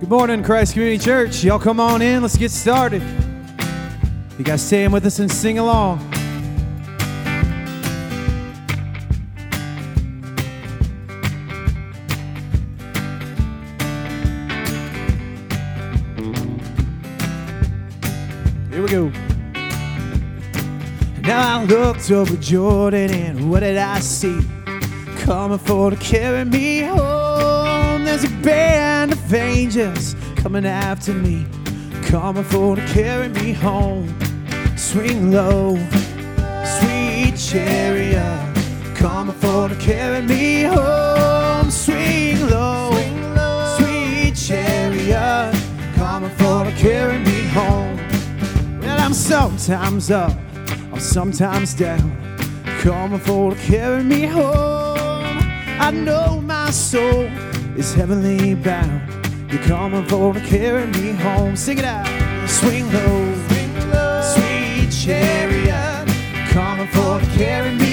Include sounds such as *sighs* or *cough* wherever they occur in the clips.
Good morning, Christ Community Church. Y'all come on in. Let's get started. You guys stand with us and sing along. Here we go. Now I looked over Jordan and what did I see? Coming for to carry me home. There's a band of angels coming after me, coming for to carry me home. Swing low, sweet chariot, coming for to carry me home. Swing low, sweet chariot, coming for to carry me home. Well, I'm sometimes up, I'm sometimes down, coming for to carry me home. I know my soul is heavenly bound. You're coming for to carry me home. Sing it out. Swing low, sweet chariot, coming for to carry me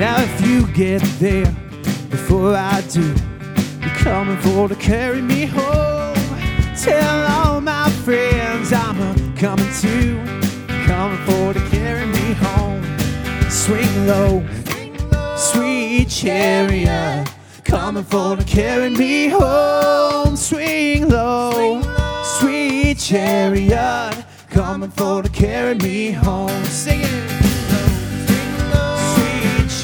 Now if you get there before I do, you're coming for to carry me home. Tell all my friends I'm a coming too, coming for to carry me home. Swing low, sweet chariot, coming for to carry me home. Swing low, sweet chariot, coming for to carry me home. Sing it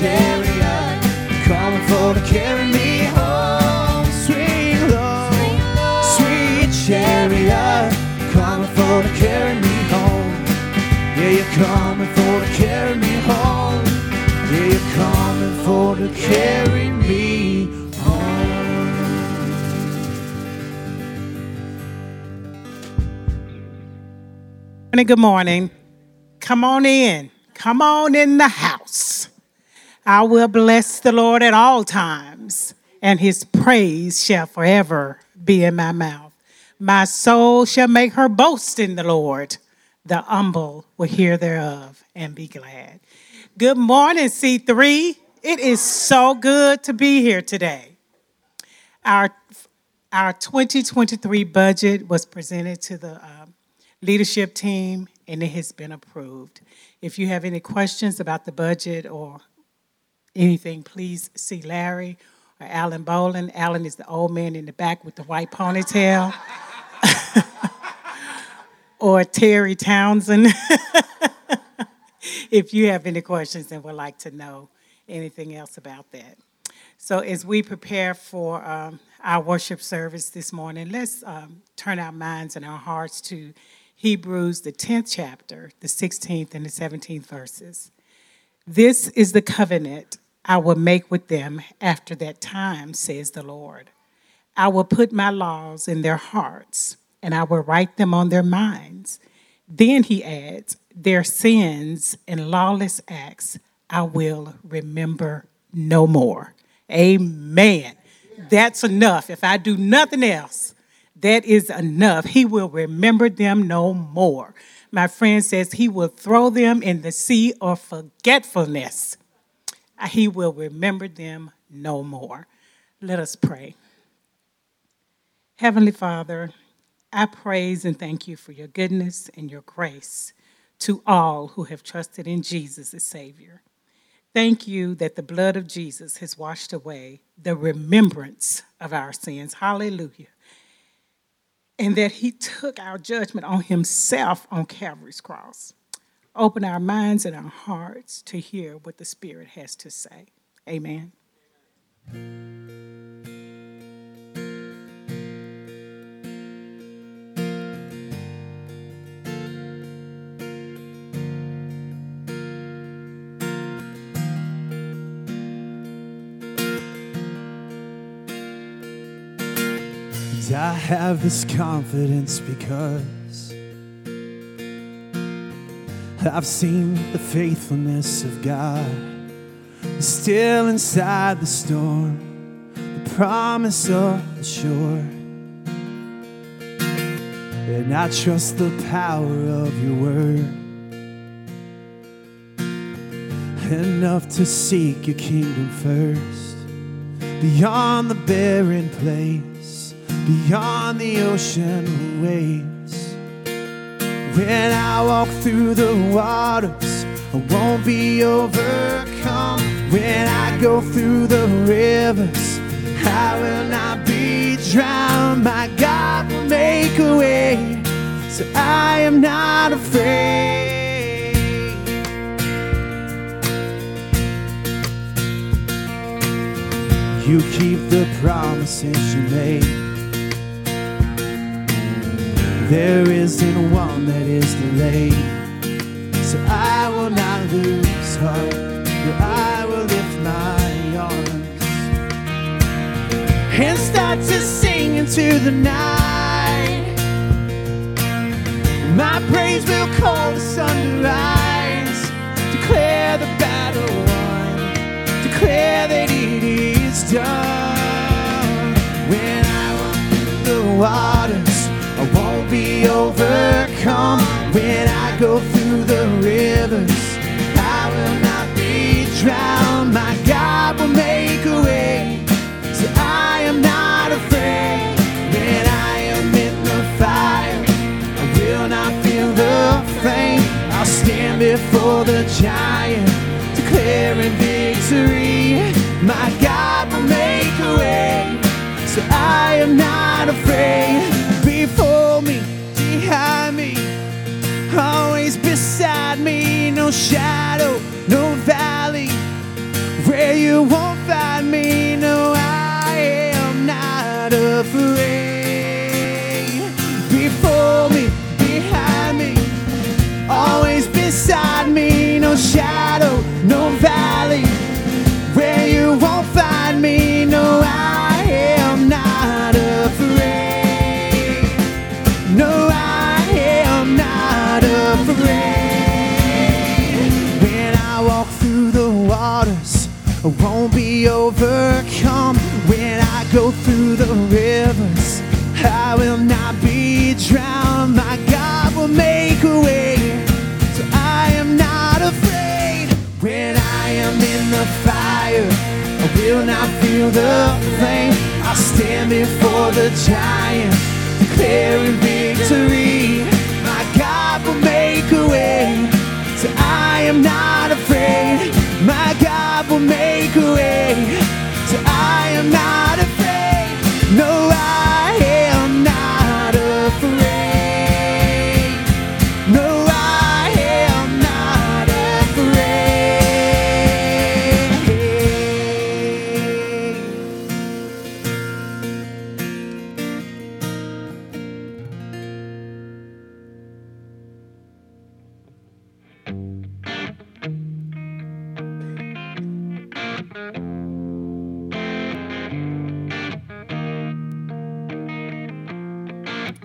sweet chariot, coming for to carry me home. Swing low, sweet chariot, coming for to carry me home. Yeah, you're coming for to carry me home. Yeah, you're coming for to carry me home. good morning. Come on in. Come on in the house. I will bless the Lord at all times, and his praise shall forever be in my mouth. My soul shall make her boast in the Lord. The humble will hear thereof and be glad. Good morning, C3. It is so good to be here today. Our, our 2023 budget was presented to the um, leadership team and it has been approved. If you have any questions about the budget or anything, please see Larry or Alan Bolin. Alan is the old man in the back with the white ponytail. *laughs* or Terry Townsend. *laughs* if you have any questions and would like to know anything else about that. So, as we prepare for um, our worship service this morning, let's um, turn our minds and our hearts to Hebrews, the 10th chapter, the 16th and the 17th verses. This is the covenant I will make with them after that time, says the Lord. I will put my laws in their hearts, and I will write them on their minds. Then he adds, Their sins and lawless acts I will remember no more. Amen. That's enough. If I do nothing else, that is enough. He will remember them no more. My friend says he will throw them in the sea of forgetfulness. He will remember them no more. Let us pray. Heavenly Father, I praise and thank you for your goodness and your grace to all who have trusted in Jesus as Savior. Thank you that the blood of Jesus has washed away the remembrance of our sins. Hallelujah. And that he took our judgment on himself on Calvary's cross. Open our minds and our hearts to hear what the Spirit has to say. Amen. I have this confidence because I've seen the faithfulness of God Still inside the storm, the promise of the shore. And I trust the power of your word. Enough to seek your kingdom first. Beyond the barren place, beyond the ocean waves. When I walk through the waters, I won't be overcome. When I go through the rivers, I will not be drowned. My God will make a way, so I am not afraid. You keep the promises you made. There isn't one that is delayed. So I will not lose heart, but I will lift my arms and start to sing into the night. My praise will call the sun to rise, declare the battle won, declare that it is done. When I walk through the won't be overcome. When I go through the rivers, I will not be drowned. My God will make a way, so I am not afraid. When I am in the fire, I will not feel the flame. I'll stand before the giant, declaring victory. My God will make a way, so I am not afraid. Before No shadow, no valley where you won't find me. No, I am not afraid. Overcome. When I go through the rivers, I will not be drowned. My God will make a way, so I am not afraid. When I am in the fire, I will not feel the flame. I'll stand before the giant, declaring victory. My God will make a way, so I am not afraid. My God will make a way,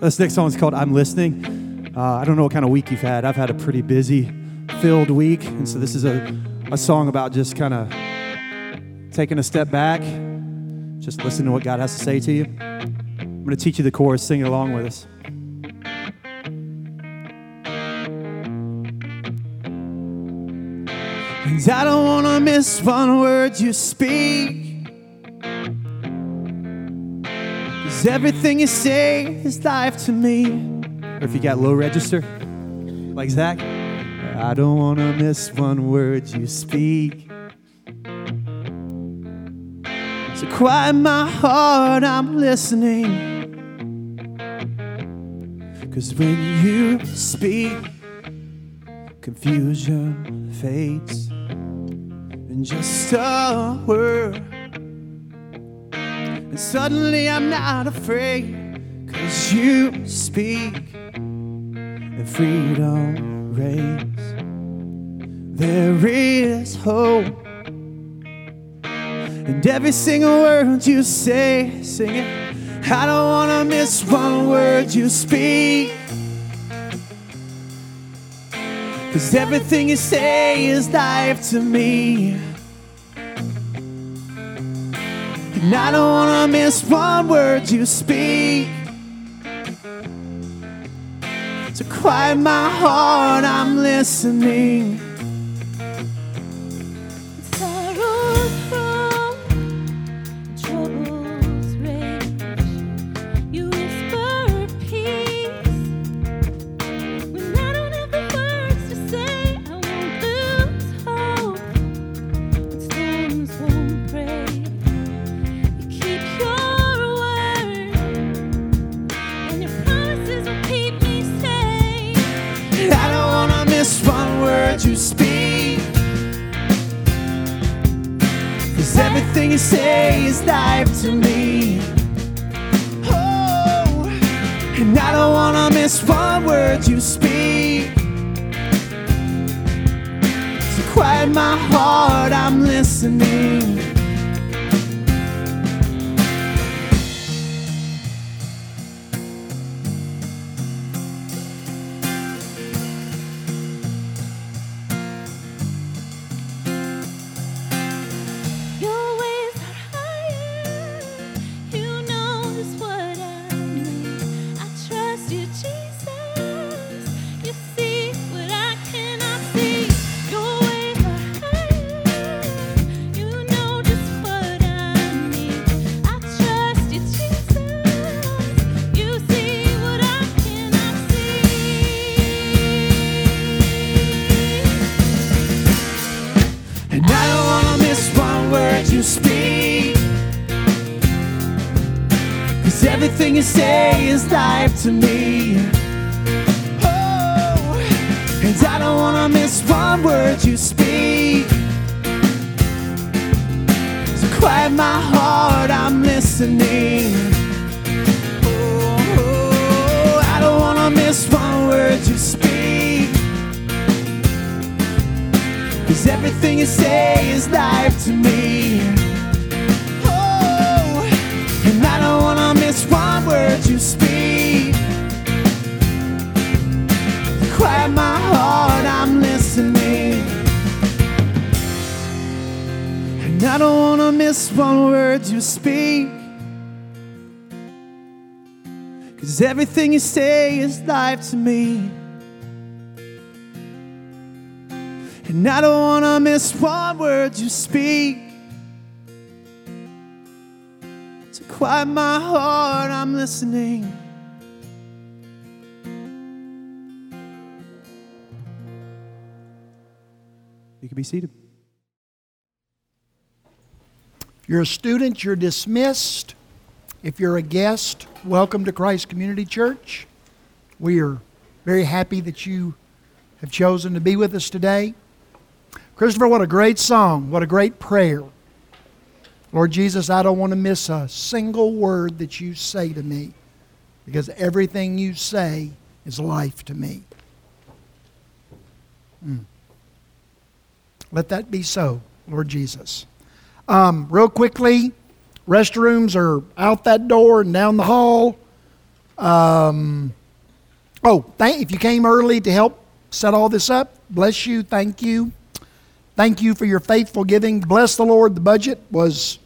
This next song is called I'm Listening. Uh, I don't know what kind of week you've had. I've had a pretty busy, filled week. And so this is a, a song about just kind of taking a step back, just listening to what God has to say to you. I'm going to teach you the chorus, sing it along with us. And I don't want to miss one word you speak. Cause everything you say is life to me. Or if you got low register, like Zach, I don't want to miss one word you speak. So quiet my heart, I'm listening. Cause when you speak, confusion fades. And just a word. And suddenly I'm not afraid. Cause you speak and freedom reigns. There is hope. And every single word you say, sing it. I don't wanna miss one word you speak. Cause everything you say is life to me. And I don't wanna miss one word you speak. So quiet my heart, I'm listening. Is life to me. Oh, and I don't wanna miss one word you speak. So quiet my heart, I'm listening. Oh, I don't wanna miss one word you speak. Cause everything you say is life to me. And I don't wanna miss one word you speak. Cause everything you say is life to me. And I don't wanna miss one word you speak. To quiet my heart, I'm listening. You can be seated. If you're a student, you're dismissed. If you're a guest, welcome to Christ Community Church. We are very happy that you have chosen to be with us today. Christopher, what a great song. What a great prayer. Lord Jesus, I don't want to miss a single word that you say to me because everything you say is life to me. Mm. Let that be so, Lord Jesus. Um, real quickly, restrooms are out that door and down the hall. Um, oh, thank, if you came early to help set all this up, bless you. Thank you. Thank you for your faithful giving. Bless the Lord. The budget was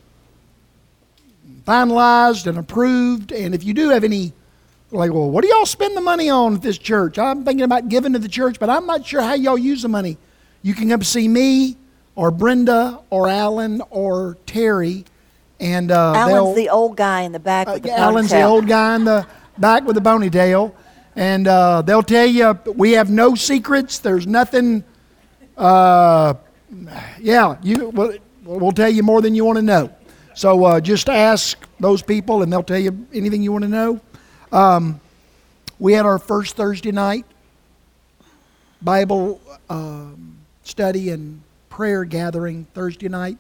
finalized and approved. And if you do have any, like, well, what do y'all spend the money on at this church? I'm thinking about giving to the church, but I'm not sure how y'all use the money. You can come see me or Brenda or Alan or Terry. And uh, they'll- Alan's the old guy in the back with the uh, Alan's the old guy in the back with the ponytail. And uh, they'll tell you we have no secrets. There's nothing. Uh, yeah, you. We'll, we'll tell you more than you want to know. So uh, just ask those people, and they'll tell you anything you want to know. Um, we had our first Thursday night Bible um, study and prayer gathering Thursday night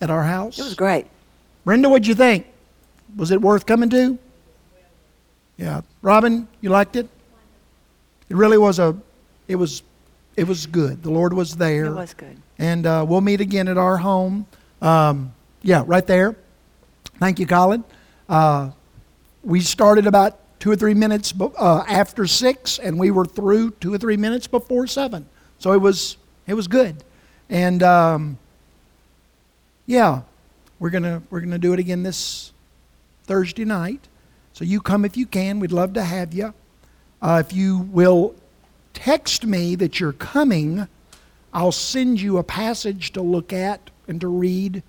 at our house. It was great. Brenda, what'd you think? Was it worth coming to? Yeah. Robin, you liked it? It really was a, it was, it was good. The Lord was there. It was good. And uh, we'll meet again at our home. Um, yeah, right there. Thank you, Colin. Uh, we started about two or three minutes uh, after six, and we were through two or three minutes before seven. So it was, it was good. And um, yeah, we're gonna we're gonna do it again this Thursday night. So you come if you can. We'd love to have you. Uh, if you will text me that you're coming, I'll send you a passage to look at and to read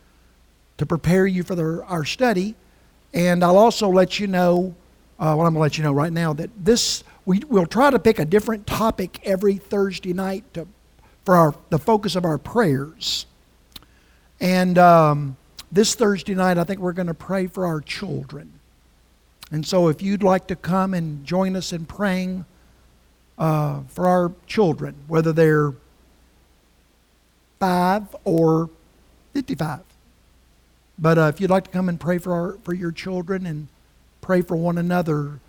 to prepare you for the, our study. And I'll also let you know, uh, well, I'm going to let you know right now that this, we, we'll try to pick a different topic every Thursday night to, for our, the focus of our prayers. And um, this Thursday night, I think we're going to pray for our children. And so if you'd like to come and join us in praying uh, for our children, whether they're five or 55. But uh, if you'd like to come and pray for, our, for your children and pray for one another's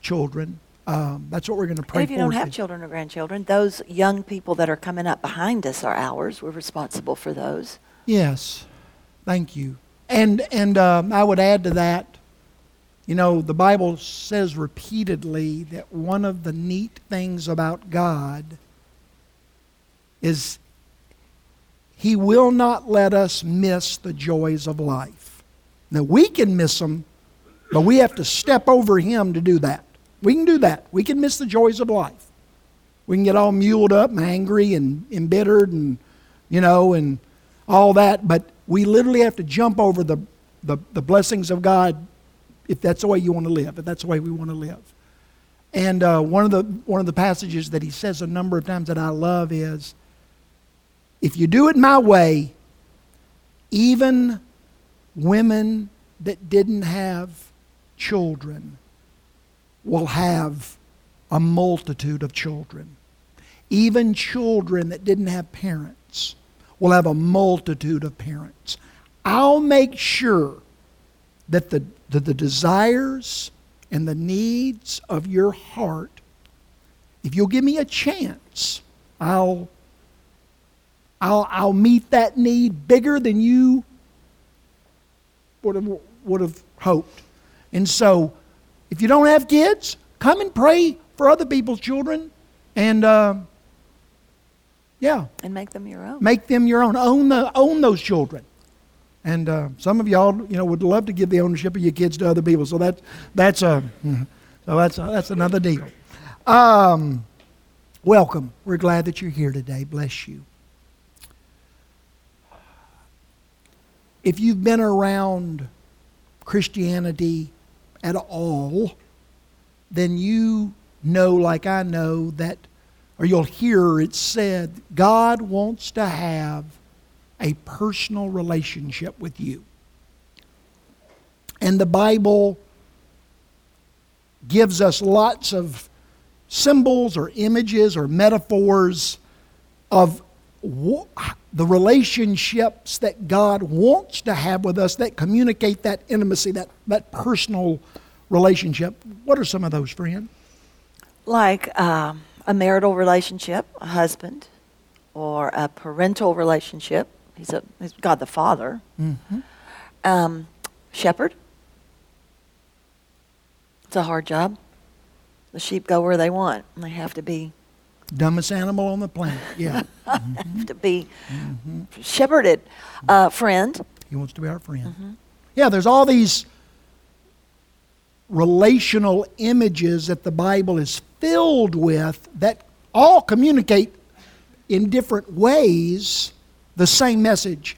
children, um, that's what we're going to pray for. if you don't have today. children or grandchildren, those young people that are coming up behind us are ours. We're responsible for those. Yes, thank you. And and um, I would add to that, you know, the Bible says repeatedly that one of the neat things about God is He will not let us miss the joys of life. Now we can miss them, but we have to step over Him to do that. We can do that. We can miss the joys of life. We can get all muled up and angry and embittered and you know and all that, but we literally have to jump over the, the, the blessings of God if that's the way you want to live, if that's the way we want to live. And uh, one, of the, one of the passages that he says a number of times that I love is if you do it my way, even women that didn't have children will have a multitude of children. Even children that didn't have parents will have a multitude of parents. I'll make sure that the, the desires and the needs of your heart, if you'll give me a chance, I'll, I'll, I'll meet that need bigger than you would have, would have hoped. And so, if you don't have kids, come and pray for other people's children. And uh, yeah, And make them your own. make them your own. Own the own those children. And uh, some of y'all, you know, would love to give the ownership of your kids to other people. So that that's a *laughs* so that's that's another deal. Um, welcome. We're glad that you're here today. Bless you. If you've been around Christianity at all, then you know, like I know, that, or you'll hear it said, God wants to have a personal relationship with you. And the Bible gives us lots of symbols or images or metaphors of the relationships that God wants to have with us that communicate that intimacy, that, that personal relationship. What are some of those, friend? Like um, a marital relationship, a husband, or a parental relationship. He's, a, he's God the Father. Um, shepherd. It's a hard job. The sheep go where they want. and They have to be Dumbest animal on the planet. Yeah. *laughs* have to be shepherded. Uh, friend. He wants to be our friend. Yeah, there's all these relational images that the Bible is filled with that all communicate in different ways the same message.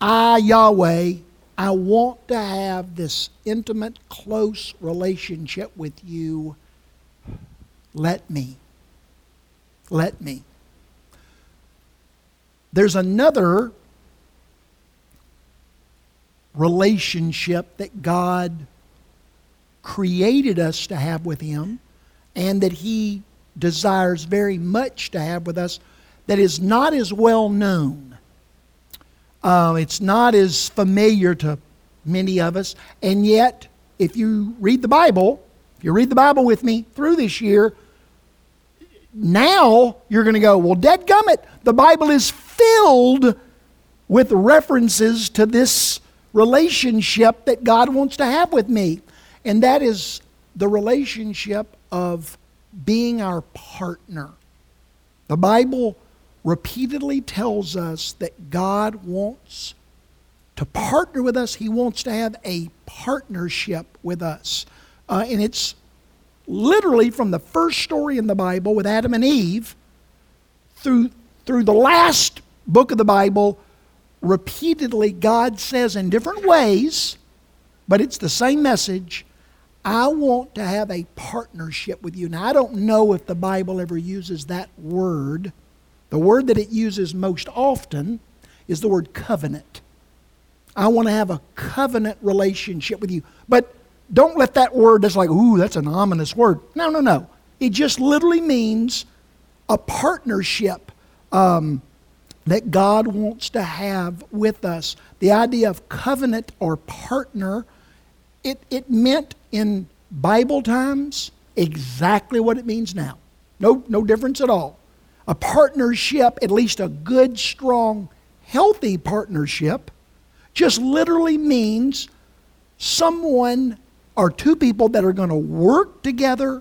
I, Yahweh, I want to have this intimate, close relationship with you. Let me. Let me. There's another relationship that God created us to have with Him and that He desires very much to have with us that is not as well known. Uh, it's not as familiar to many of us. And yet, if you read the Bible, if you read the Bible with me through this year, now you're going to go, well, dadgummit, the Bible is filled with references to this relationship that God wants to have with me. And that is the relationship of being our partner. The Bible repeatedly tells us that God wants to partner with us. He wants to have a partnership with us. Uh, and it's literally from the first story in the Bible with Adam and Eve through, through the last book of the Bible, repeatedly God says in different ways, but it's the same message I want to have a partnership with you. Now, I don't know if the Bible ever uses that word. The word that it uses most often is the word covenant. I want to have a covenant relationship with you. But don't let that word that's like, ooh, that's an ominous word. No, no, no. It just literally means a partnership um, that God wants to have with us. The idea of covenant or partner, it, it meant in Bible times exactly what it means now. No, no difference at all. A partnership, at least a good, strong, healthy partnership, just literally means someone or two people that are going to work together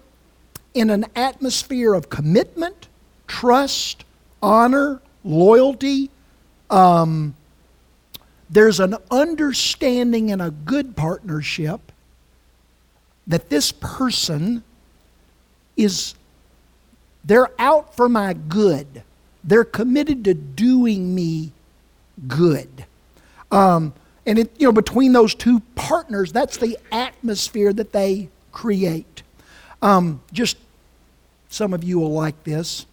in an atmosphere of commitment, trust, honor, loyalty. Um, there's an understanding in a good partnership that this person is, they're out for my good. They're committed to doing me good. Um, and it, you know, between those two partners, that's the atmosphere that they create. Um, just some of you will like this.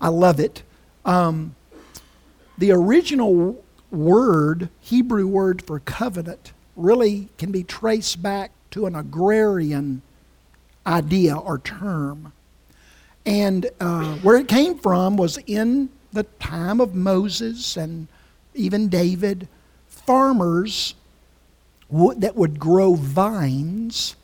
I love it. Um, the original word, Hebrew word for covenant, really can be traced back to an agrarian idea or term. And uh, where it came from was in the time of Moses and even David, farmers that would grow vines.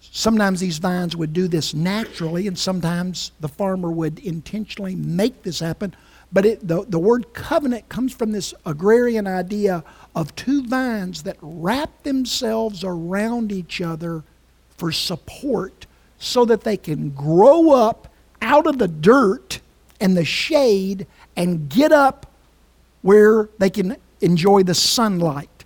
Sometimes these vines would do this naturally, and sometimes the farmer would intentionally make this happen. But it, the, the word covenant comes from this agrarian idea of two vines that wrap themselves around each other for support so that they can grow up out of the dirt and the shade and get up where they can enjoy the sunlight.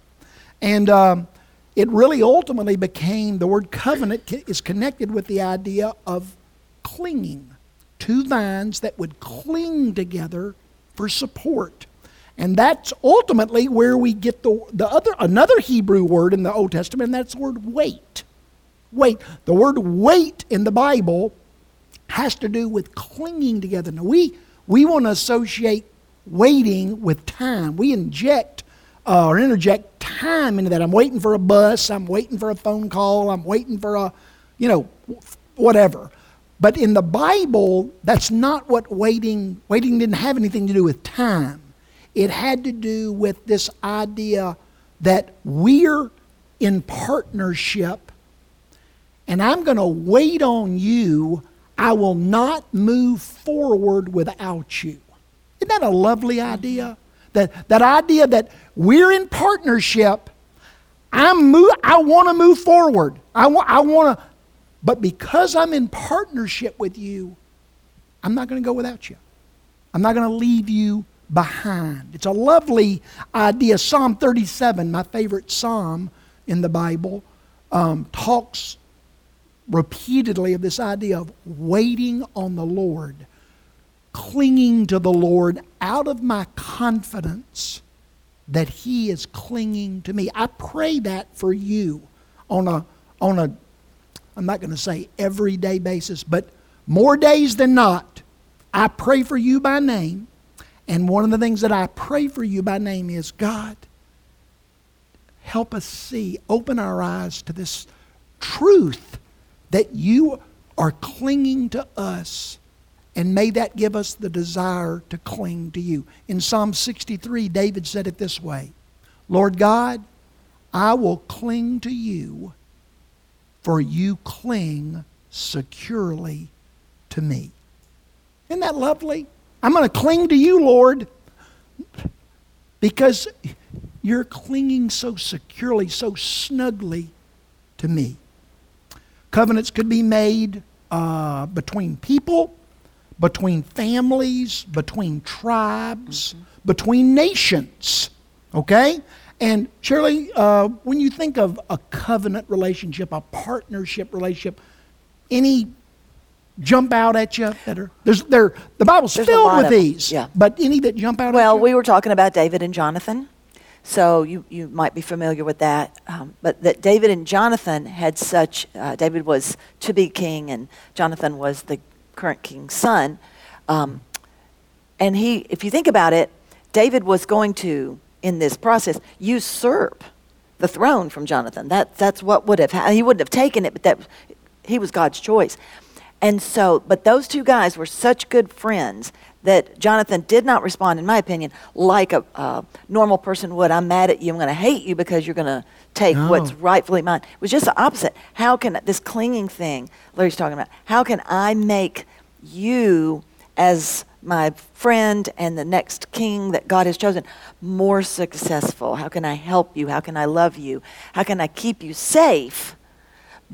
And um, it really ultimately became the word covenant is connected with the idea of clinging. Two vines that would cling together for support. And that's ultimately where we get the, the other another Hebrew word in the Old Testament, and that's the word wait. Wait. The word wait in the Bible has to do with clinging together. Now we we want to associate waiting with time. We inject uh, or interject time into that. I'm waiting for a bus. I'm waiting for a phone call. I'm waiting for a, you know, whatever. But in the Bible, that's not what waiting. Waiting didn't have anything to do with time. It had to do with this idea that we're in partnership, and I'm going to wait on you. I will not move forward without you. Isn't that a lovely idea? That, that idea that we're in partnership. I'm move, I want to move forward. I, wa- I want to, but because I'm in partnership with you, I'm not going to go without you. I'm not going to leave you behind. It's a lovely idea. Psalm 37, my favorite psalm in the Bible, um, talks repeatedly of this idea of waiting on the Lord clinging to the Lord out of my confidence that He is clinging to me. I pray that for you on a, on a I'm not going to say everyday basis, but more days than not. I pray for you by name. And one of the things that I pray for you by name is God, help us see, open our eyes to this truth that you are clinging to us and may that give us the desire to cling to you. In Psalm 63, David said it this way Lord God, I will cling to you, for you cling securely to me. Isn't that lovely? I'm going to cling to you, Lord, because you're clinging so securely, so snugly to me. Covenants could be made uh, between people between families, between tribes, mm-hmm. between nations. Okay? And Shirley, uh, when you think of a covenant relationship, a partnership relationship, any jump out at you that are there's there the Bible's There's filled with these. yeah. But any that jump out Well, at you? we were talking about David and Jonathan, so you, you might be familiar with that. Um, but that David and Jonathan had such, uh, David was to be king, and Jonathan was the current king's son. Um, and he, if you think about it, David was going to, in this process, usurp the throne from Jonathan. That, that's what would have happened. He wouldn't have taken it, but that he was God's choice. And so, but those two guys were such good friends that Jonathan did not respond, in my opinion, like a, a normal person would. I'm mad at you. I'm going to hate you because you're going to take No. what's rightfully mine. It was just the opposite. How can this clinging thing Larry's talking about? How can I make you as my friend and the next king that God has chosen more successful? How can I help you? How can I love you? How can I keep you safe?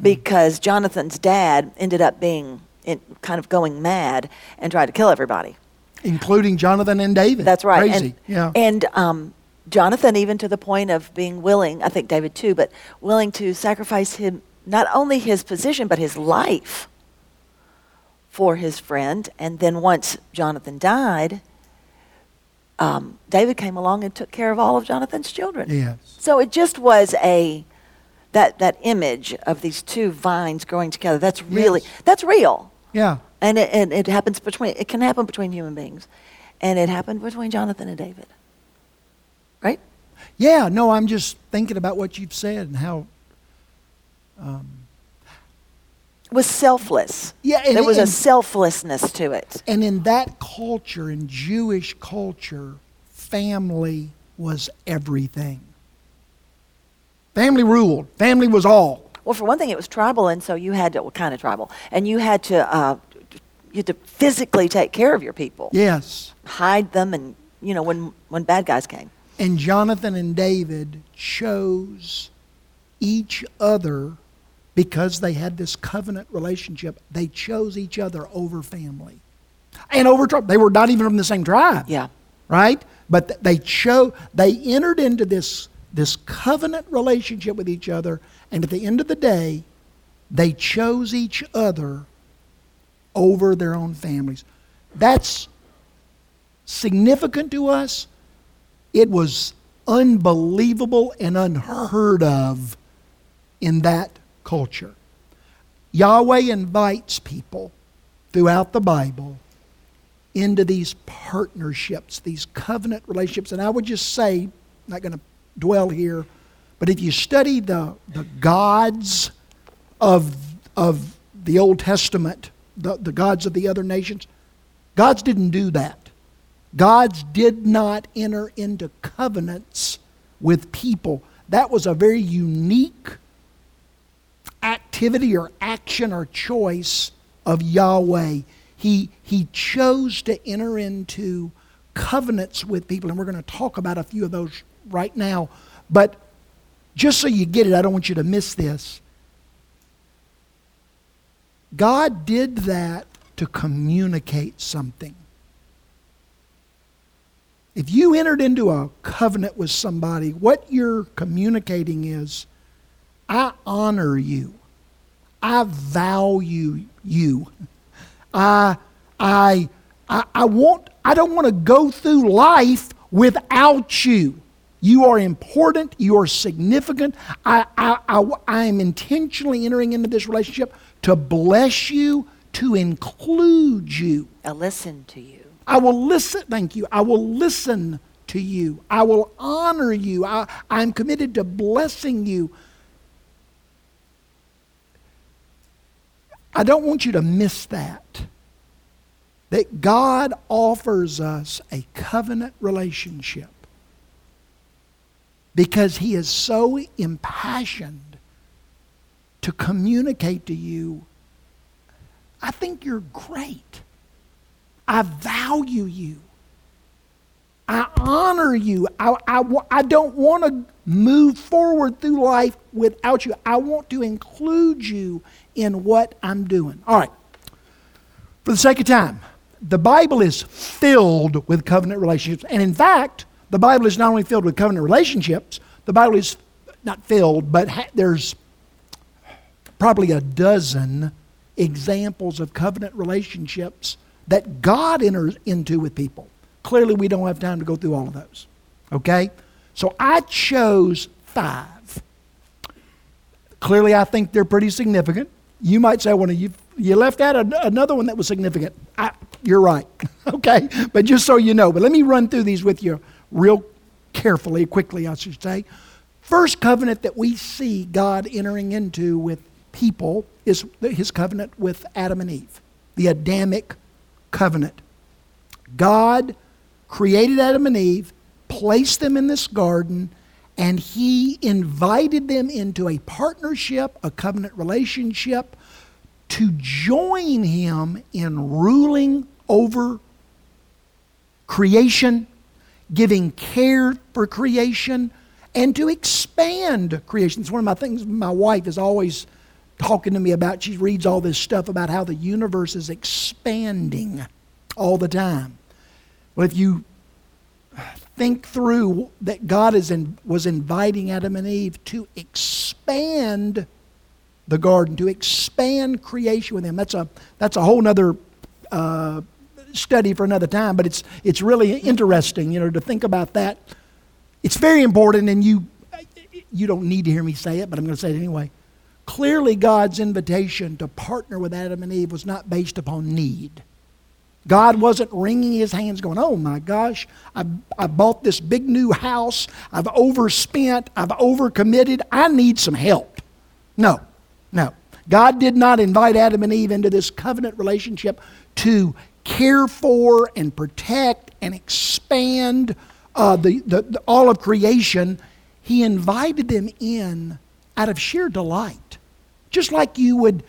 Because Jonathan's dad ended up being in, kind of going mad and tried to kill everybody. including Jonathan and David. That's right. Crazy. And, yeah. and um, Jonathan, even to the point of being willing, I think David too, but willing to sacrifice him, not only his position, but his life for his friend. And then once Jonathan died, um, David came along and took care of all of Jonathan's children. yes. So it just was a that that image of these two vines growing together. That's really Yes. that's real, Yeah. and it, and it happens between it can happen between human beings, and it happened between Jonathan and David. Right? Yeah, no, I'm just thinking about what you've said and how It was selfless. Yeah, and- there was a selflessness to it. And in that culture, in Jewish culture, family was everything. Family ruled. Family was all. Well, for one thing, it was tribal, and so you had to well, kind of tribal, and you had to uh, you had to physically take care of your people, Yes. hide them, and you know when when bad guys came. And Jonathan and David chose each other because they had this covenant relationship. They chose each other over family and over tribe. They were not even from the same tribe. Yeah. right? But they chose, they entered into this, this covenant relationship with each other, and at the end of the day, they chose each other over their own families. That's significant to us. It was unbelievable and unheard of in that culture. Yahweh invites people throughout the Bible into these partnerships, these covenant relationships. And I would just say, I'm not going to dwell here, but if you study the, the gods of, of the Old Testament, the, the gods of the other nations, gods didn't do that. Gods did not enter into covenants with people. That was a very unique activity or action or choice of Yahweh. He, he chose to enter into covenants with people, and we're going to talk about a few of those right now. But just so you get it, I don't want you to miss this. God did that to communicate something. If you entered into a covenant with somebody, what you're communicating is, I honor you. I value you. I, I, I, I want, I don't want to go through life without you. You are important. You are significant. I, I, I, I am intentionally entering into this relationship to bless you, to include you. I listen to you. I will listen, thank you. I will listen to you. I will honor you. I, I'm committed to blessing you. I don't want you to miss that. That God offers us a covenant relationship because He is so impassioned to communicate to you, I think you're great. I value you. I honor you. I, I, I don't want to move forward through life without you. I want to include you in what I'm doing. All right. For the sake of time, the Bible is filled with covenant relationships. And in fact, the Bible is not only filled with covenant relationships, the Bible is not filled, but ha- there's probably a dozen examples of covenant relationships that God enters into with people. Clearly, we don't have time to go through all of those. Okay? So I chose five. Clearly, I think they're pretty significant. You might say, well, you, you left out an- another one that was significant. I, you're right. *laughs* okay? But just so you know, but let me run through these with you real carefully, quickly, I should say. First covenant that we see God entering into with people is his covenant with Adam and Eve, the Adamic covenant. God created Adam and Eve, placed them in this garden, and he invited them into a partnership, a covenant relationship, to join him in ruling over creation, giving care for creation, and to expand creation. It's one of my things my wife is always talking to me about. She reads all this stuff about how the universe is expanding all the time. Well, if you think through that God is in, was inviting Adam and Eve to expand the garden, to expand creation with Him, that's a, that's a whole other uh, study for another time, but it's, it's really interesting, you know, to think about that. It's very important, and you, you don't need to hear me say it, but I'm going to say it anyway. Clearly, God's invitation to partner with Adam and Eve was not based upon need. God wasn't wringing his hands going, Oh my gosh, I, I bought this big new house. I've overspent. I've overcommitted. I need some help. No, no. God did not invite Adam and Eve into this covenant relationship to care for and protect and expand uh, the, the, the, all of creation. He invited them in out of sheer delight. Just like you would,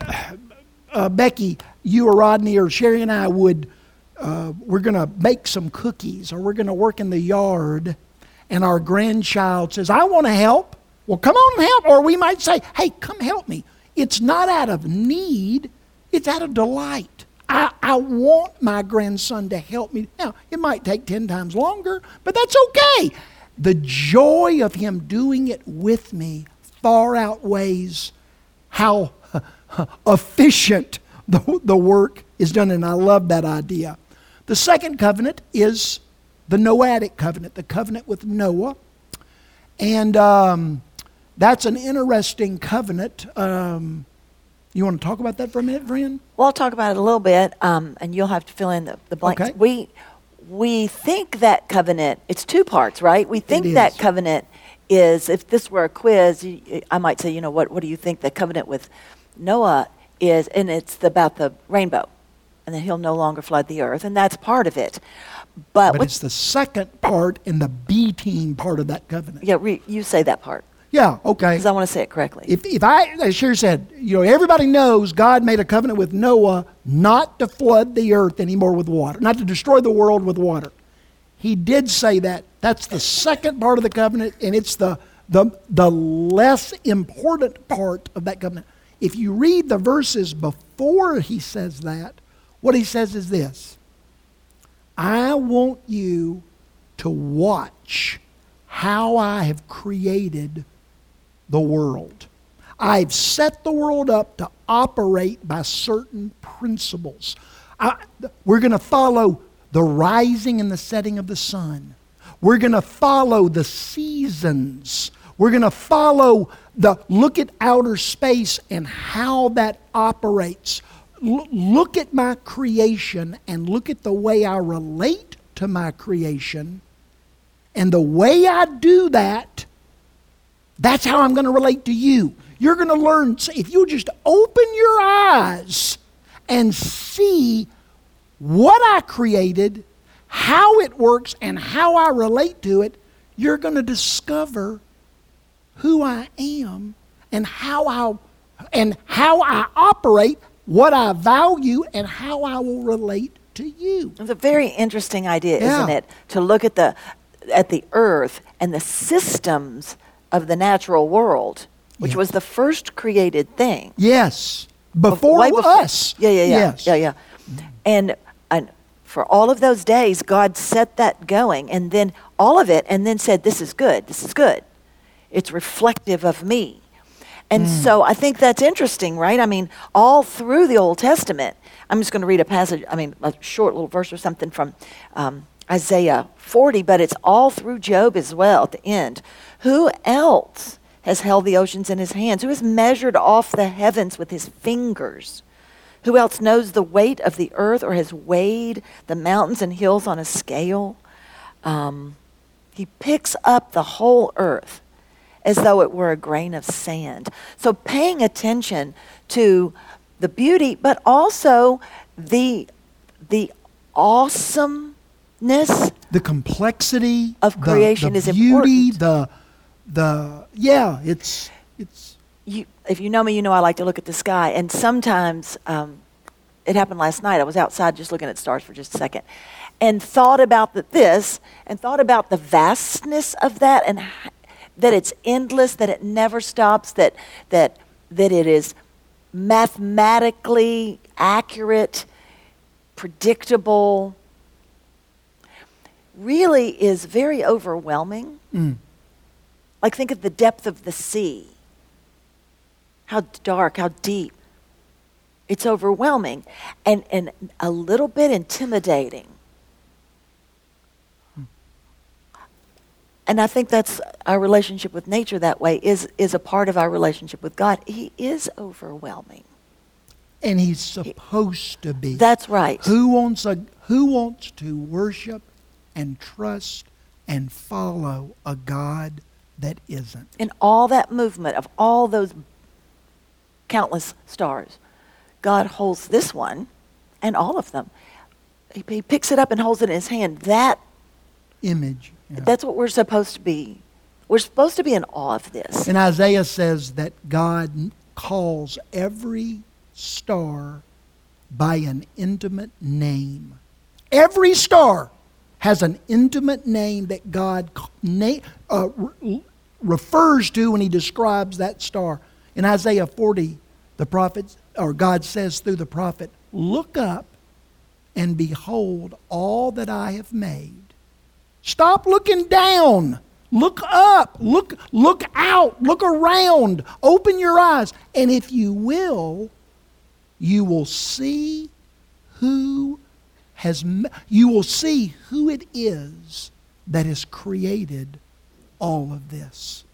*sighs* uh, Becky, you or Rodney or Sherry and I would, uh, we're going to make some cookies or we're going to work in the yard, and our grandchild says, I want to help. Well, come on and help. Or we might say, hey, come help me. It's not out of need, it's out of delight. I, I want my grandson to help me. Now, it might take 10 times longer, but that's okay. The joy of him doing it with me far outweighs how efficient the, the work is done, and I love that idea. The second covenant is the Noahic covenant, the covenant with Noah. And um, that's an interesting covenant. Um, you want to talk about that for a minute, friend? Well, I'll talk about it a little bit, um, and you'll have to fill in the, the blanks. Okay. We we think that covenant. It's two parts, right? We think that covenant is. If this were a quiz, you- I might say, you know, what what do you think the covenant with Noah is? And it's about the rainbow, and that he'll no longer flood the earth, and that's part of it. But, But what, it's the second part and the B team part of that covenant. yeah, re, you say that part Yeah, okay. because I want to say it correctly. If, if I, as Sherry said, you know, everybody knows God made a covenant with Noah not to flood the earth anymore with water, not to destroy the world with water. He did say that. That's the second part of the covenant, and it's the, the, the less important part of that covenant. If you read the verses before he says that, what he says is this I want you to watch how I have created the world. I've set the world up to operate by certain principles. I, we're going to follow the rising and the setting of the sun. We're going to follow the seasons. We're going to follow the look at outer space and how that operates. L- look at my creation and look at the way I relate to my creation. And the way I do that, that's how I'm going to relate to you. You're going to learn, if you just open your eyes and see what I created, how it works, and how I relate to it, you're going to discover who I am and how I and how I operate, what I value, and how I will relate to you. It's a very interesting idea, Yeah. isn't it? To look at the at the earth and the systems of the natural world, which was the first created thing. Yes, Bef- before before- us. Yeah, yeah, yeah. Yes. Yeah, yeah. And, and for all of those days, God set that going, and then all of it, and then said, This is good, this is good. It's reflective of me. And so I think that's interesting, right? I mean, all through the Old Testament, I'm just going to read a passage, I mean, a short little verse or something from um, Isaiah 40, but it's all through Job as well at the end. Who else has held the oceans in his hands? Who has measured off the heavens with his fingers? Who else knows the weight of the earth or has weighed the mountains and hills on a scale? Um, he picks up the whole earth as though it were a grain of sand. So paying attention to the beauty, but also the the awesomeness. The complexity Of the- creation the is beauty, important. the the yeah, it's it's You, if you know me, you know I like to look at the sky, and sometimes um, it happened last night. I was outside just looking at stars for just a second, and thought about the, this, and thought about the vastness of that, and that it's endless, that it never stops, that that that it is mathematically accurate, predictable. Really is very overwhelming. Like think of the depth of the sea how dark, how deep. It's overwhelming and, and a little bit intimidating. Hmm. And I think that's our relationship with nature that way is, is a part of our relationship with God. He is overwhelming. and he's supposed to be. That's right. Who wants a who wants to worship and trust and follow a God that isn't? in all that movement of all those countless stars, God holds this one and all of them. He, he picks it up and holds it in his hand. That Image. yeah. That's what we're supposed to be. We're supposed to be in awe of this. And Isaiah says that God calls every star by an intimate name. Every star has an intimate name that God na- uh, re- refers to when he describes that star. In Isaiah 40, the prophet, or God says through the prophet, Look up and behold all that I have made. Stop looking down. Look up. Look look out. Look around. Open your eyes. And if you will, you will see who has you will see who it is that has created all of this.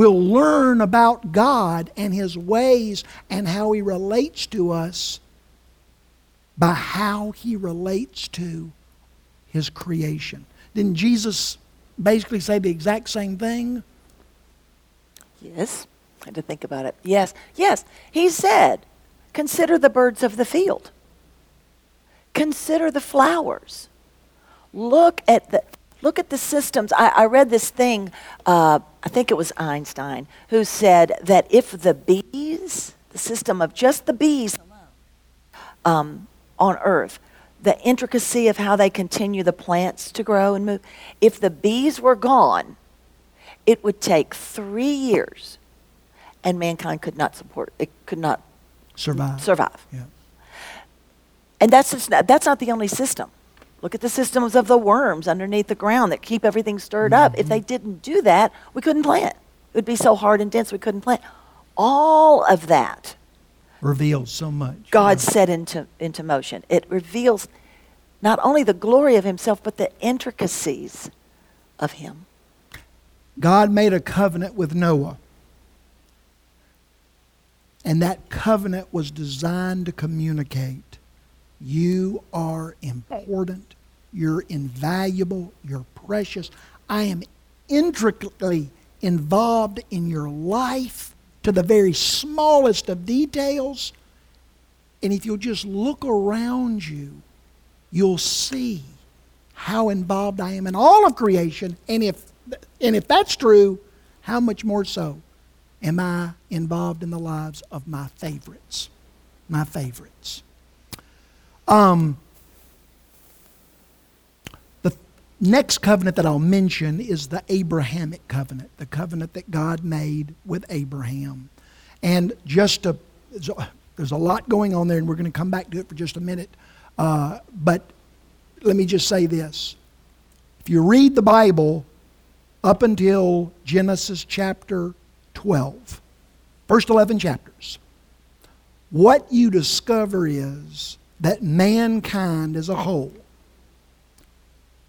We'll learn about God and his ways and how he relates to us by how he relates to his creation. Didn't Jesus basically say the exact same thing? Yes. I had to think about it. Yes. Yes. He said, consider the birds of the field. Consider the flowers. Look at the look at the systems. I, I read this thing, uh, I think it was Einstein, who said that if the bees, the system of just the bees um, on Earth, the intricacy of how they continue the plants to grow and move, if the bees were gone, it would take three years, and mankind could not support it, could not Survive. survive. Yeah. And that's just not, that's not the only system. Look at the systems of the worms underneath the ground that keep everything stirred up. If they mm-hmm. didn't do that, we couldn't plant. It would be so hard and dense we couldn't plant. All of that Reveals so much. God Yeah. set into, into motion. It reveals not only the glory of Himself, but the intricacies of Him. God made a covenant with Noah. And that covenant was designed to communicate you are important, you're invaluable, you're precious. I am intricately involved in your life to the very smallest of details. And if you'll just look around you, you'll see how involved I am in all of creation. And if, and if that's true, how much more so am I involved in the lives of my favorites? My favorites. Um, the next covenant that I'll mention is the Abrahamic covenant, the covenant that God made with Abraham. And just to, there's a- lot going on there, and we're going to come back to it for just a minute. Uh, but let me just say this. If you read the Bible up until Genesis chapter 12, first 11 chapters, what you discover is that mankind as a whole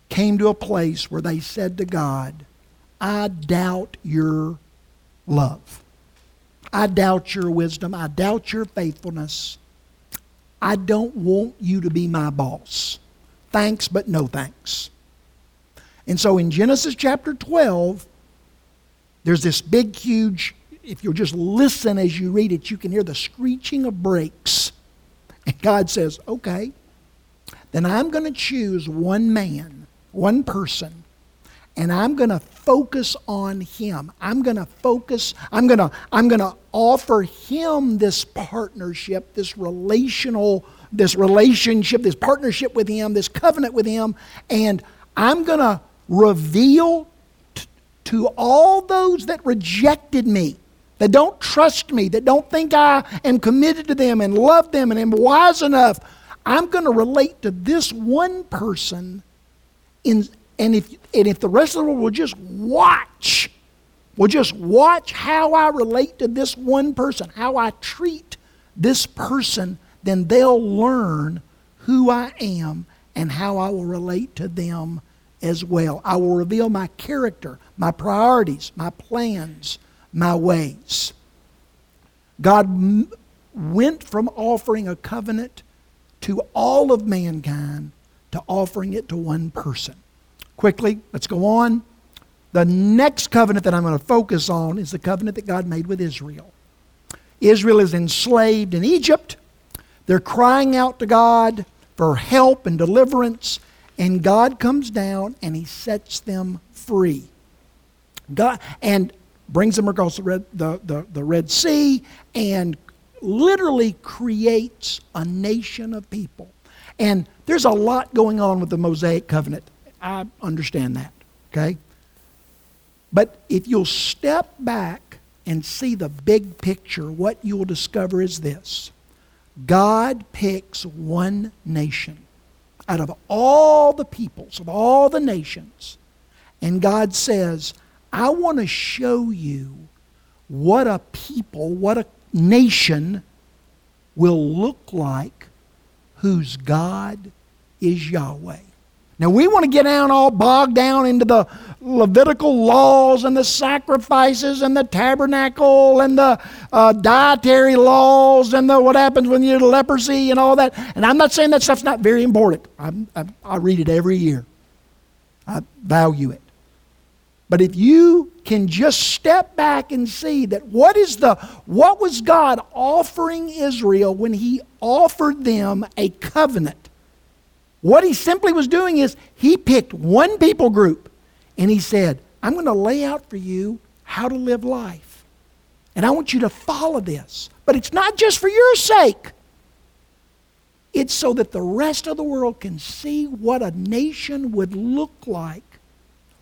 came to a place where they said to God, I doubt your love. I doubt your wisdom. I doubt your faithfulness. I don't want you to be my boss. Thanks, but no thanks. And so in Genesis chapter 12, there's this big, huge, if you'll just listen as you read it, you can hear the screeching of brakes. God says, okay, then I'm going to choose one man, one person, and I'm going to focus on him. I'm going to focus, I'm going to I'm going to offer him this partnership, this relational this relationship, this partnership with him, this covenant with him, and I'm going to reveal t- to all those that rejected me, that don't trust me, that don't think I am committed to them and love them and am wise enough, I'm going to relate to this one person in and if, and if the rest of the world will just watch, will just watch how I relate to this one person, how I treat this person, then they'll learn who I am and how I will relate to them as well. I will reveal my character, my priorities, my plans, my ways. God m- went from offering a covenant to all of mankind to offering it to one person. Quickly, let's go on. The next covenant that I'm going to focus on is the covenant that God made with Israel. Israel is enslaved in Egypt. They're crying out to God for help and deliverance, and God comes down and He sets them free. God and brings them across the Red, the, the, the Red Sea and literally creates a nation of people. And there's a lot going on with the Mosaic covenant. I understand that, okay? But if you'll step back and see the big picture, what you'll discover is this God picks one nation out of all the peoples, of all the nations, and God says, I want to show you what a people, what a nation will look like whose God is Yahweh. Now, we want to get down all bogged down into the Levitical laws and the sacrifices and the tabernacle and the uh, dietary laws and the what happens when you get leprosy and all that. And I'm not saying that stuff's not very important. I'm, I, I read it every year, I value it. But if you can just step back and see that what is the what was God offering Israel when he offered them a covenant what he simply was doing is he picked one people group and he said, I'm going to lay out for you how to live life. And I want you to follow this. But it's not just for your sake, it's so that the rest of the world can see what a nation would look like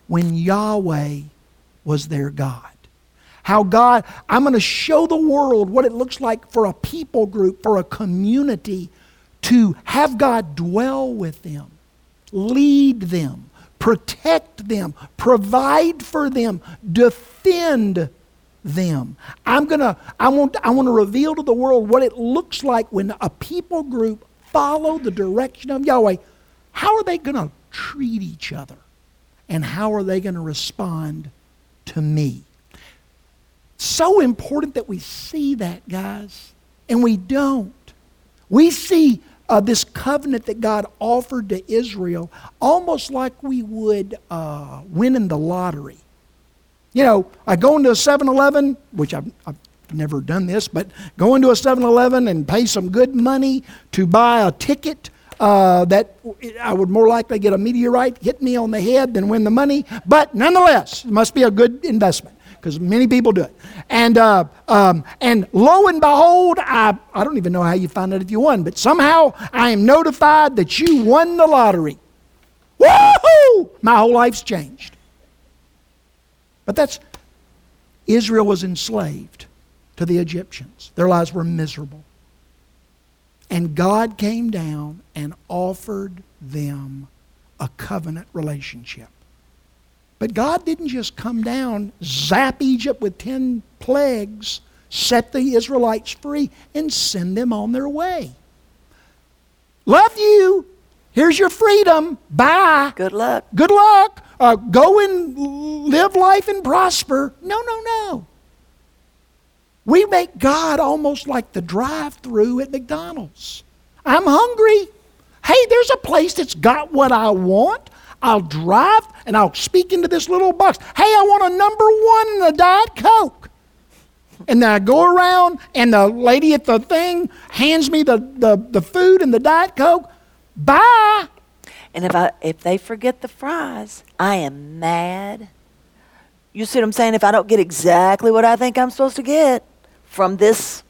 when Yahweh was their God. How God, I'm going to show the world what it looks like for a people group, for a community to have God dwell with them, lead them, protect them, provide for them, defend them. I'm gonna, I want, I want to reveal to the world what it looks like when a people group follow the direction of Yahweh. How are they going to treat each other? And how are they going to respond to me? So important that we see that, guys, and we don't. We see uh, this covenant that God offered to Israel almost like we would uh, winning the lottery. You know, I go into a 7 Eleven, which I've, I've never done this, but go into a 7 Eleven and pay some good money to buy a ticket. Uh, that I would more likely get a meteorite hit me on the head than win the money, but nonetheless, it must be a good investment because many people do it. And, uh, um, and lo and behold, I, I don't even know how you find out if you won, but somehow I am notified that you won the lottery. Woohoo! My whole life's changed. But that's, Israel was enslaved to the Egyptians. Their lives were miserable. And God came down and offered them a covenant relationship. But God didn't just come down, zap Egypt with 10 plagues, set the Israelites free, and send them on their way. Love you. Here's your freedom. Bye. Good luck. Good luck. Uh, go and live life and prosper. No, no, no. We make God almost like the drive through at McDonald's. I'm hungry. Hey, there's a place that's got what I want. I'll drive and I'll speak into this little box. Hey, I want a number one and a Diet Coke. And then I go around and the lady at the thing hands me the, the, the food and the Diet Coke. Bye. And if I if they forget the fries, I am mad. You see what I'm saying? If I don't get exactly what I think I'm supposed to get from this,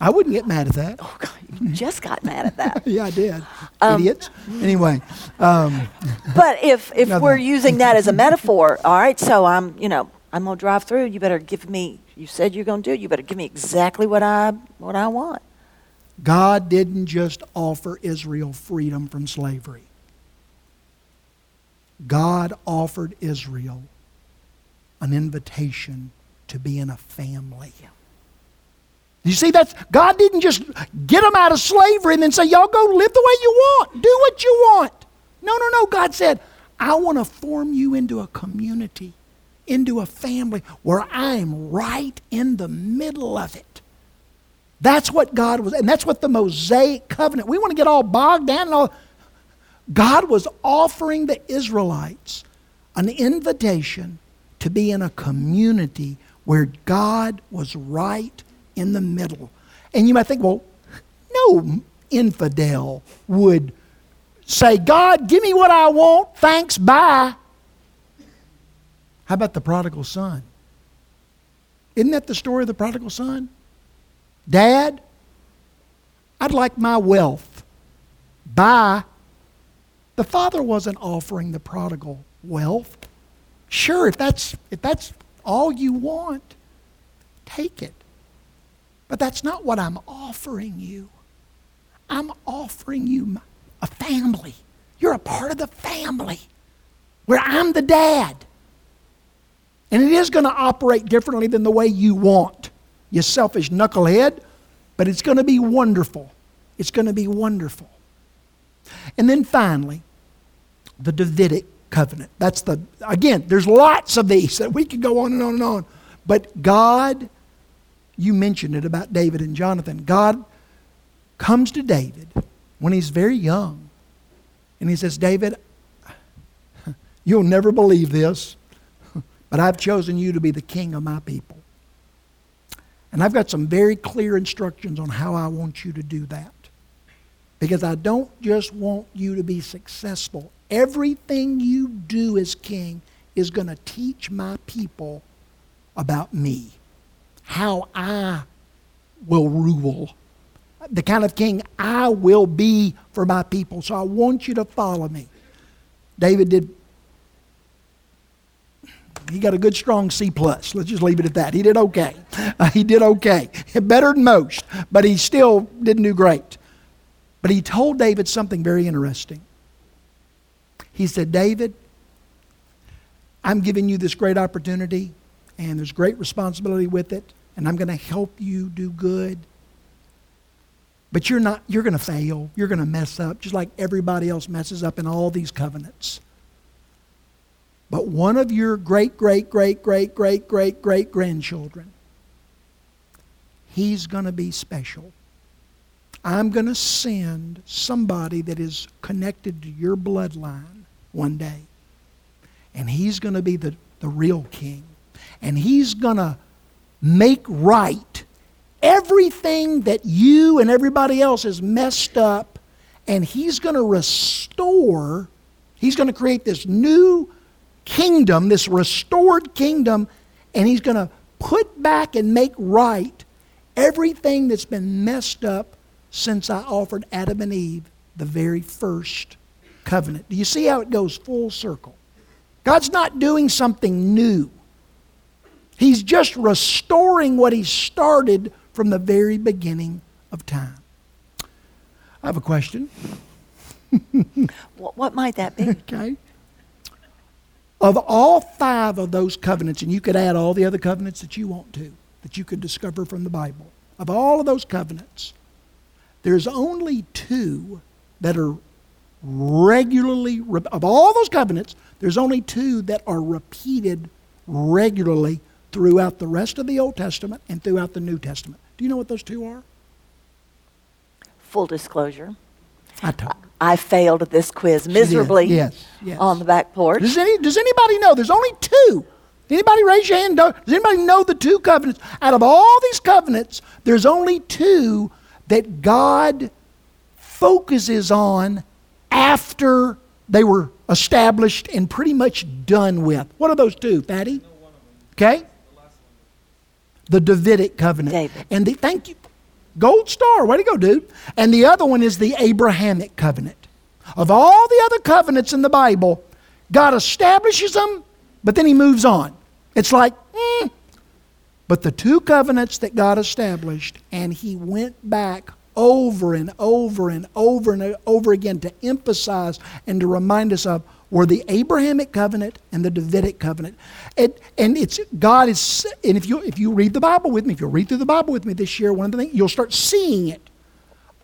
I wouldn't get mad at that. oh God, you just got mad at that. *laughs* Yeah, I did. Um, Idiots. Anyway, um, *laughs* But if if we're using that as a *laughs* metaphor, all right. So I'm you know I'm gonna drive through. You better give me. You said you're gonna do it. You better give me exactly what I what I want. God didn't just offer Israel freedom from slavery. God offered Israel an invitation to be in a family. You see, that's God didn't just get them out of slavery and then say, Y'all go live the way you want, do what you want. No, no, no. God said, I want to form you into a community, into a family where I am right in the middle of it. That's what God was, and that's what the Mosaic covenant. We want to get all bogged down and all. God was offering the Israelites an invitation to be in a community where God was right in the middle. And you might think, well, no infidel would say, God, give me what I want, thanks, bye. How about the prodigal son? Isn't that the story of the prodigal son? Dad, I'd like my wealth. Bye. The father wasn't offering the prodigal wealth. Sure, if that's, if that's all you want, take it. But that's not what I'm offering you. I'm offering you a family. You're a part of the family where I'm the dad. And it is going to operate differently than the way you want, you selfish knucklehead, but it's going to be wonderful. It's going to be wonderful. And then finally, the Davidic covenant. That's the, again, there's lots of these that we could go on and on and on. But God, you mentioned it about David and Jonathan. God comes to David when he's very young. And he says, David, *laughs* you'll never believe this, *laughs* but I've chosen you to be the king of my people. And I've got some very clear instructions on how I want you to do that. Because I don't just want you to be successful. Everything you do as king is going to teach my people about me, how I will rule, the kind of king I will be for my people. So I want you to follow me. David did he got a good strong C plus. Let's just leave it at that. He did okay. Uh, he did okay, better than most, but he still didn't do great. But he told David something very interesting. He said, David, I'm giving you this great opportunity, and there's great responsibility with it, and I'm going to help you do good. But you're not, you're going to fail. You're going to mess up, just like everybody else messes up in all these covenants. But one of your great, great, great, great, great, great, great grandchildren, he's going to be special. I'm going to send somebody that is connected to your bloodline one day. And he's going to be the, the real king. And he's going to make right everything that you and everybody else has messed up. And he's going to restore, he's going to create this new kingdom, this restored kingdom, and he's going to put back and make right everything that's been messed up since I offered Adam and Eve the very first covenant. Do you see how it goes full circle? God's not doing something new. He's just restoring what He started from the very beginning of time. I have a question. *laughs* What, what might that be? *laughs* Okay. Of all five of those covenants, and you could add all the other covenants that you want to, that you could discover from the Bible, of all of those covenants, there's only two that are regularly, of all those covenants, there's only two that are repeated regularly throughout the rest of the Old Testament and throughout the New Testament. Do you know what those two are? Full disclosure. I told I failed at this quiz miserably Yes, yes. on the back porch. Does, any, does anybody know? There's only two. Anybody raise your hand? Does anybody know the two covenants? Out of all these covenants, there's only two that God focuses on after they were established and pretty much done with. What are those two, Fatty? Okay? The Davidic covenant. David. And the thank you. Gold star. Way to go, dude. And the other one is the Abrahamic covenant. Of all the other covenants in the Bible, God establishes them, but then he moves on. It's like, mm. but the two covenants that God established, and he went back over and over and over and over again to emphasize and to remind us of were the Abrahamic covenant and the Davidic covenant. And, and it's God is and if you if you read the Bible with me, if you read through the Bible with me this year, one of the things you'll start seeing it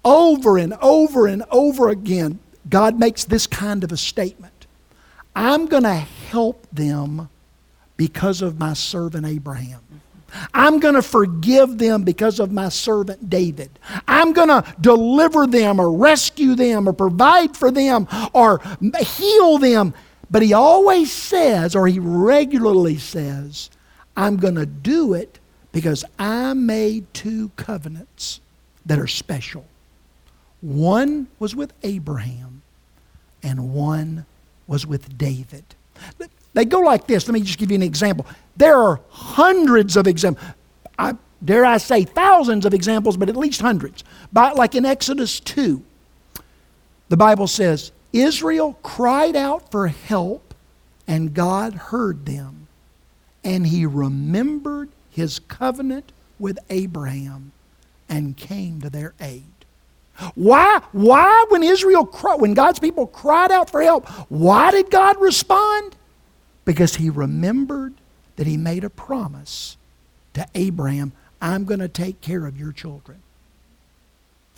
over and over and over again. God makes this kind of a statement. I'm going to help them because of my servant Abraham. I'm going to forgive them because of my servant David. I'm going to deliver them or rescue them or provide for them or heal them. But he always says, or he regularly says, I'm going to do it because I made two covenants that are special. One was with Abraham, and one was with David. They go like this. Let me just give you an example. There are hundreds of examples. I, dare I say thousands of examples, but at least hundreds. But like in Exodus 2, the Bible says, Israel cried out for help, and God heard them. And he remembered his covenant with Abraham and came to their aid. Why, why when Israel, when God's people cried out for help, why did God respond? Because he remembered that he made a promise to Abraham I'm going to take care of your children.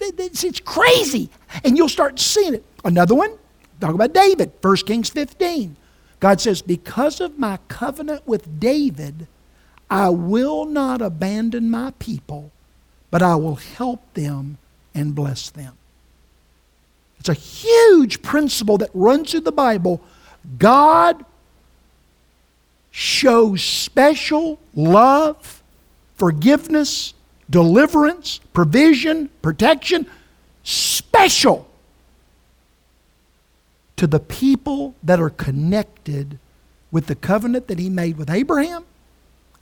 It's, crazy. And you'll start seeing it. Another one, talk about David, 1 Kings 15. God says, Because of my covenant with David, I will not abandon my people, but I will help them and bless them. It's a huge principle that runs through the Bible. God shows special love, forgiveness, deliverance, provision, protection, special to the people that are connected with the covenant that he made with Abraham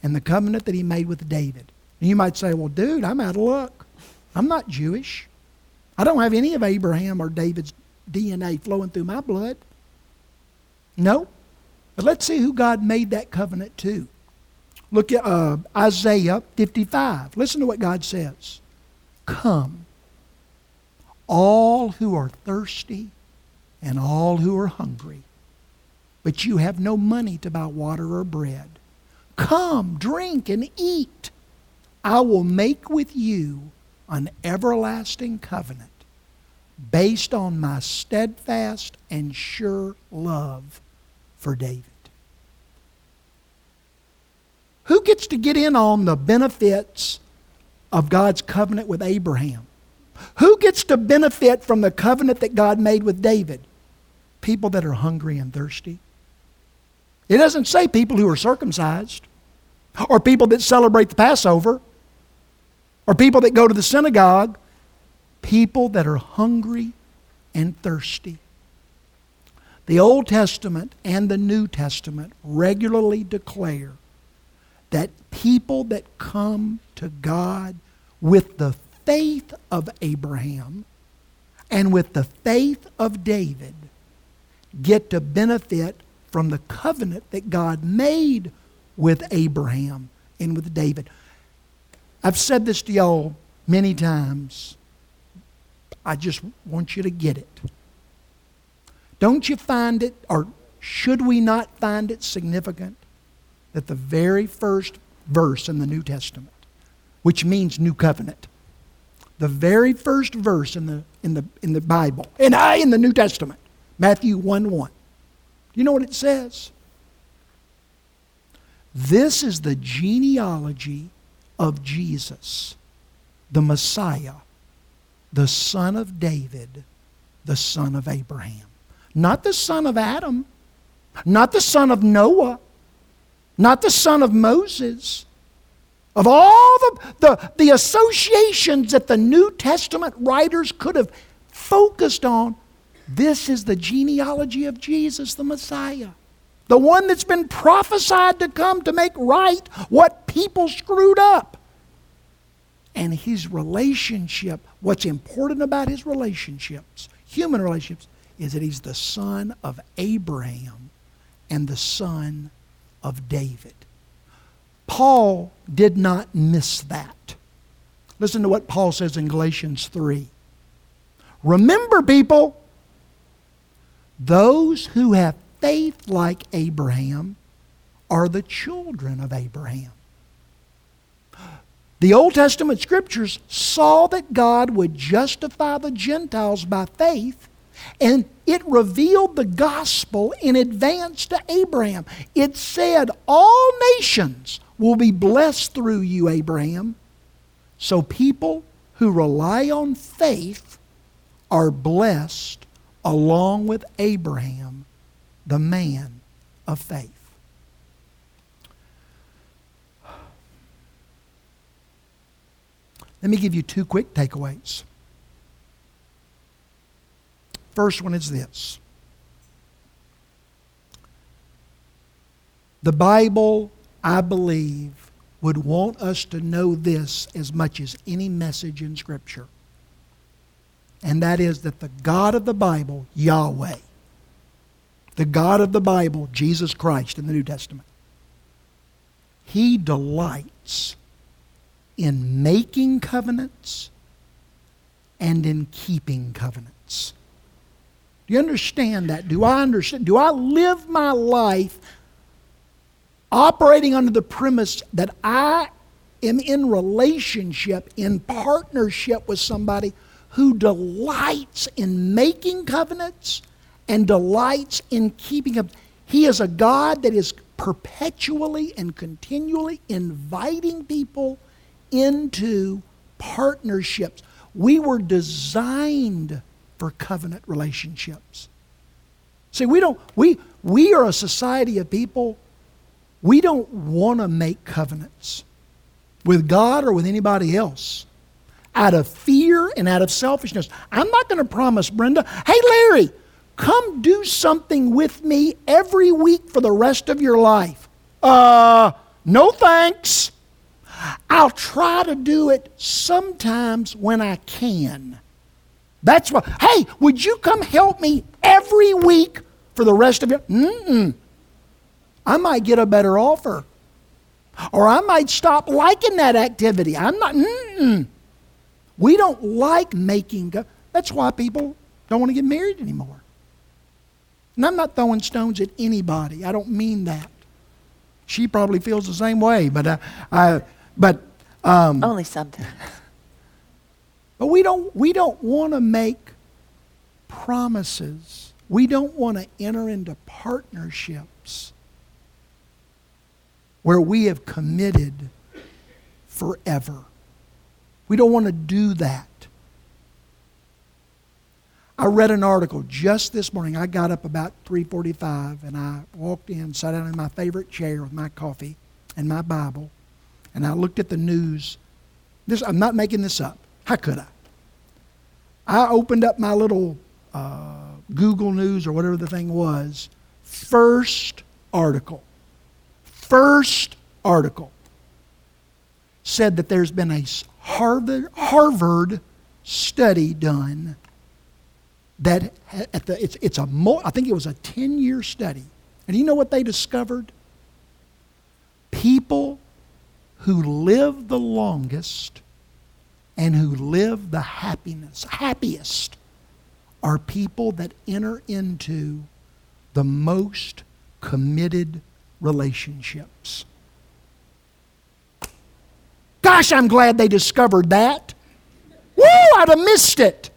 and the covenant that he made with David. And you might say, well, dude, I'm out of luck. I'm not Jewish. I don't have any of Abraham or David's DNA flowing through my blood. No. But let's see who God made that covenant to. Look at uh, Isaiah 55. Listen to what God says. Come, all who are thirsty and all who are hungry, but you have no money to buy water or bread. Come, drink and eat. I will make with you an everlasting covenant based on my steadfast and sure love for David. Who gets to get in on the benefits of God's covenant with Abraham? Who gets to benefit from the covenant that God made with David? People that are hungry and thirsty. It doesn't say people who are circumcised or people that celebrate the Passover or people that go to the synagogue. People that are hungry and thirsty. The Old Testament and the New Testament regularly declare that people that come to God with the faith of Abraham and with the faith of David get to benefit from the covenant that God made with Abraham and with David. I've said this to y'all many times. I just want you to get it. Don't you find it, or should we not find it significant that the very first verse in the New Testament, which means New Covenant, the very first verse in the, in the, in the Bible, and I in the New Testament, Matthew 1 1. You know what it says? This is the genealogy of Jesus, the Messiah, the son of David, the son of Abraham. Not the son of Adam, not the son of Noah, not the son of Moses. Of all the, the, the associations that the New Testament writers could have focused on, this is the genealogy of Jesus, the Messiah. The one that's been prophesied to come to make right what people screwed up. And his relationship, what's important about his relationships, human relationships, is that he's the son of Abraham and the son of David. Paul did not miss that. Listen to what Paul says in Galatians 3. Remember, people, those who have faith like Abraham are the children of Abraham. The Old Testament scriptures saw that God would justify the Gentiles by faith, and it revealed the gospel in advance to Abraham. It said, All nations will be blessed through you, Abraham. So people who rely on faith are blessed along with Abraham, the man of faith. Let me give you two quick takeaways. First one is this The Bible, I believe, would want us to know this as much as any message in Scripture. And that is that the God of the Bible, Yahweh, the God of the Bible, Jesus Christ in the New Testament, He delights in making covenants and in keeping covenants. Do you understand that? Do I understand? Do I live my life operating under the premise that I am in relationship, in partnership with somebody who delights in making covenants and delights in keeping them? He is a God that is perpetually and continually inviting people into partnerships. We were designed for covenant relationships. See, we don't we we are a society of people we don't want to make covenants with God or with anybody else out of fear and out of selfishness. I'm not going to promise Brenda, "Hey Larry, come do something with me every week for the rest of your life." Uh, no thanks. I'll try to do it sometimes when I can. That's why, hey, would you come help me every week for the rest of your. Mm-mm. I might get a better offer. Or I might stop liking that activity. I'm not, mm-mm. We don't like making, that's why people don't want to get married anymore. And I'm not throwing stones at anybody. I don't mean that. She probably feels the same way, but uh, I, but um, Only sometimes. But we don't we don't want to make promises. We don't want to enter into partnerships where we have committed forever. We don't want to do that. I read an article just this morning. I got up about 3:45 and I walked in, sat down in my favorite chair with my coffee and my Bible, and I looked at the news. This I'm not making this up. How could I? I opened up my little uh, Google News or whatever the thing was. First article. First article said that there's been a Harvard, Harvard study done that at the, it's, it's a I think it was a 10 year study. And you know what they discovered? People who live the longest and who live the happiness, happiest are people that enter into the most committed relationships. Gosh, I'm glad they discovered that. Woo, I'd have missed it.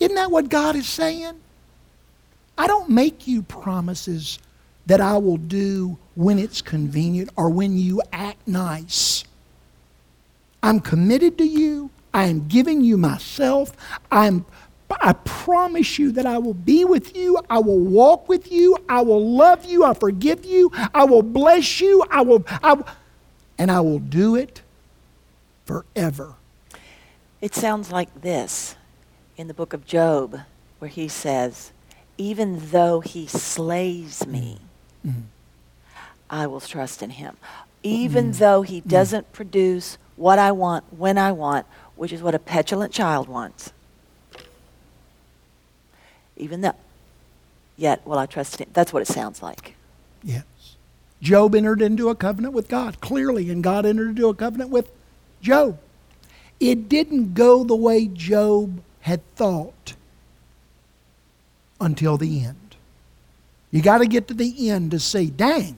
Isn't that what God is saying? I don't make you promises that I will do when it's convenient or when you act nice. I'm committed to you. I am giving you myself. I'm I promise you that I will be with you. I will walk with you. I will love you. I forgive you. I will bless you. I will, I, and I will do it forever. It sounds like this in the book of Job, where he says, Even though he slays me, Mm-hmm. mm-hmm. I will trust in him. Even mm-hmm. though he mm-hmm. doesn't produce what I want when I want, which is what a petulant child wants. Even though, yet will I trust him. That's what it sounds like. Yes. Job entered into a covenant with God, clearly, and God entered into a covenant with Job. It didn't go the way Job had thought until the end. You got to get to the end to see, dang,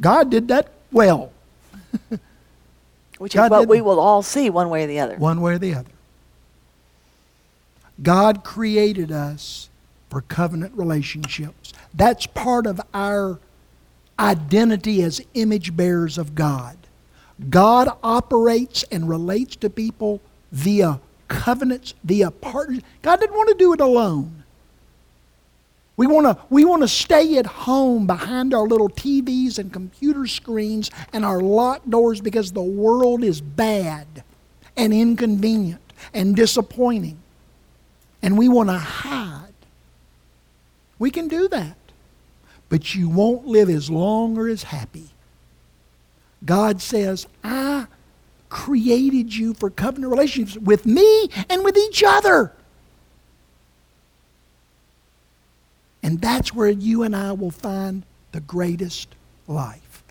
God did that well, Which God is what we will all see one way or the other. one way or the other. God created us for covenant relationships. That's part of our identity as image bearers of God. God operates and relates to people via covenants, via partners. God didn't want to do it alone. We want to we want to stay at home behind our little TVs and computer screens and our locked doors because the world is bad and inconvenient and disappointing. And we want to hide. We can do that. But you won't live as long or as happy. God says, I created you for covenant relationships with me and with each other. And that's where you and I will find the greatest life.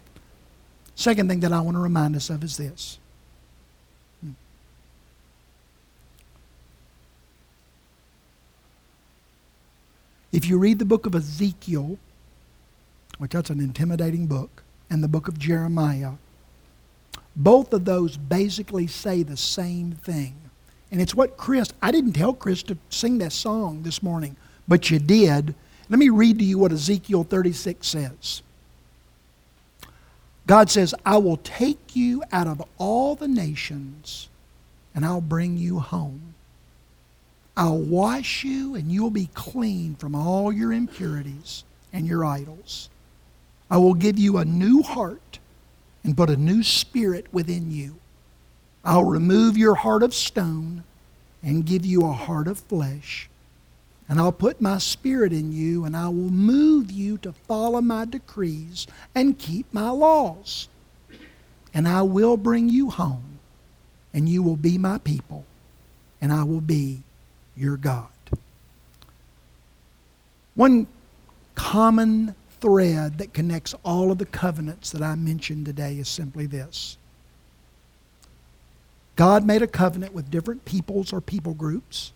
Second thing that I want to remind us of is this. Hmm. If you read the book of Ezekiel, which that's an intimidating book, and the book of Jeremiah, both of those basically say the same thing. And it's what Chris, I didn't tell Chris to sing that song this morning, but you did. Let me read to you what Ezekiel 36 says. God says, I will take you out of all the nations and I'll bring you home. I'll wash you and you'll be clean from all your impurities and your idols. I will give you a new heart and put a new spirit within you. I'll remove your heart of stone and give you a heart of flesh. And I'll put my spirit in you, and I will move you to follow my decrees and keep my laws. And I will bring you home, and you will be my people, and I will be your God. One common thread that connects all of the covenants that I mentioned today is simply this God made a covenant with different peoples or people groups.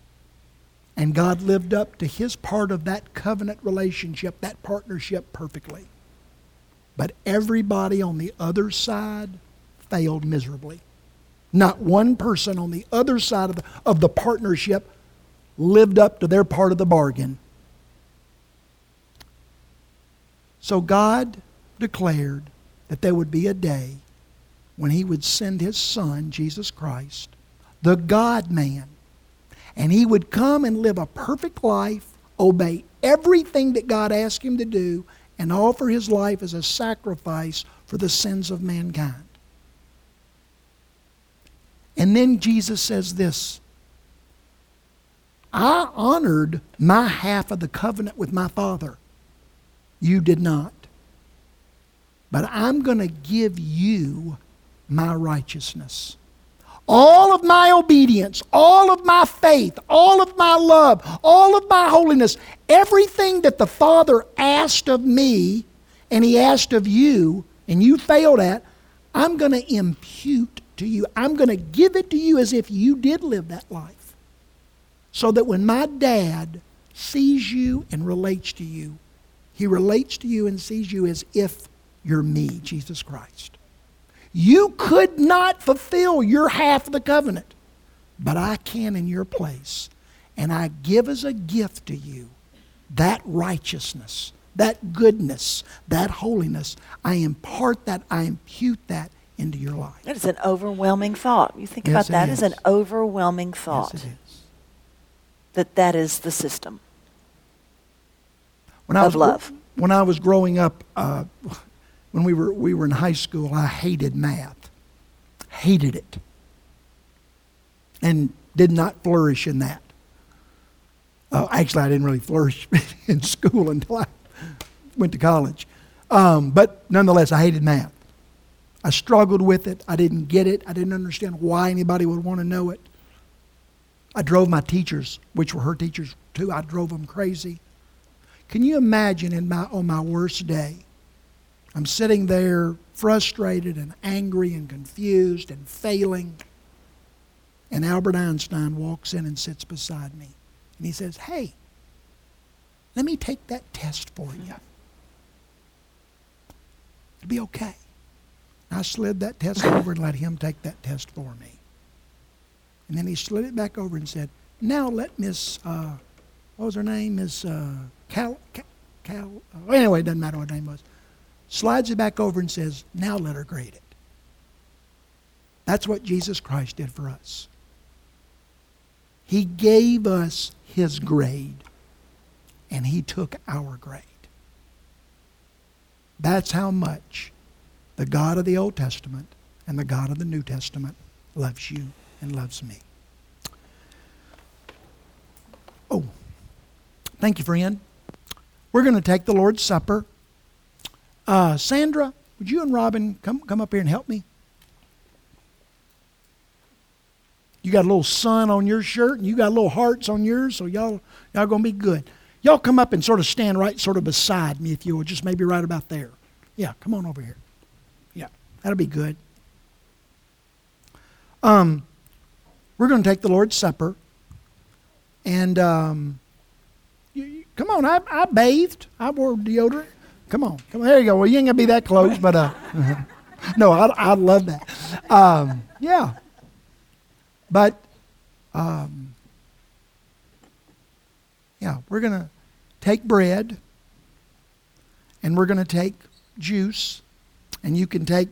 And God lived up to his part of that covenant relationship, that partnership perfectly. But everybody on the other side failed miserably. Not one person on the other side of the, of the partnership lived up to their part of the bargain. So God declared that there would be a day when he would send his son, Jesus Christ, the God man, and he would come and live a perfect life, obey everything that God asked him to do, and offer his life as a sacrifice for the sins of mankind. And then Jesus says this I honored my half of the covenant with my Father. You did not. But I'm going to give you my righteousness. All of my obedience, all of my faith, all of my love, all of my holiness, everything that the Father asked of me and He asked of you, and you failed at, I'm going to impute to you. I'm going to give it to you as if you did live that life. So that when my dad sees you and relates to you, he relates to you and sees you as if you're me, Jesus Christ. You could not fulfill your half of the covenant, but I can in your place. And I give as a gift to you that righteousness, that goodness, that holiness. I impart that, I impute that into your life. That is an overwhelming thought. You think Yes, about that as an overwhelming thought Yes, it is. that that is the system. When I Of was, love. When I was growing up, uh, when we were, we were in high school, I hated math. Hated it. And did not flourish in that. Uh, actually, I didn't really flourish *laughs* in school until I went to college. Um, but nonetheless, I hated math. I struggled with it. I didn't get it. I didn't understand why anybody would want to know it. I drove my teachers, which were her teachers too, I drove them crazy. Can you imagine in my, on my worst day, I'm sitting there frustrated and angry and confused and failing, and Albert Einstein walks in and sits beside me. And he says, Hey, let me take that test for you. It'll be okay. I slid that test over and let him take that test for me. And then he slid it back over and said, Now let Miss, uh, what was her name? Miss uh, Cal, Cal, Cal uh, anyway, it doesn't matter what her name was. Slides it back over and says, Now let her grade it. That's what Jesus Christ did for us. He gave us his grade, and he took our grade. That's how much the God of the Old Testament and the God of the New Testament loves you and loves me. Oh, thank you, friend. We're going to take the Lord's Supper. Uh, Sandra, would you and Robin come, come up here and help me? You got a little sun on your shirt and you got little hearts on yours, so y'all y'all gonna be good. Y'all come up and sort of stand right sort of beside me if you will, just maybe right about there. Yeah, come on over here. Yeah, that'll be good. Um, we're going to take the Lord's Supper, and um, you, you- come on. I, I bathed. I wore deodorant. Come on, come on. There you go. Well, you ain't gonna be that close, but uh, *laughs* no, I I love that. Um, yeah, but um, yeah, we're gonna take bread, and we're gonna take juice, and you can take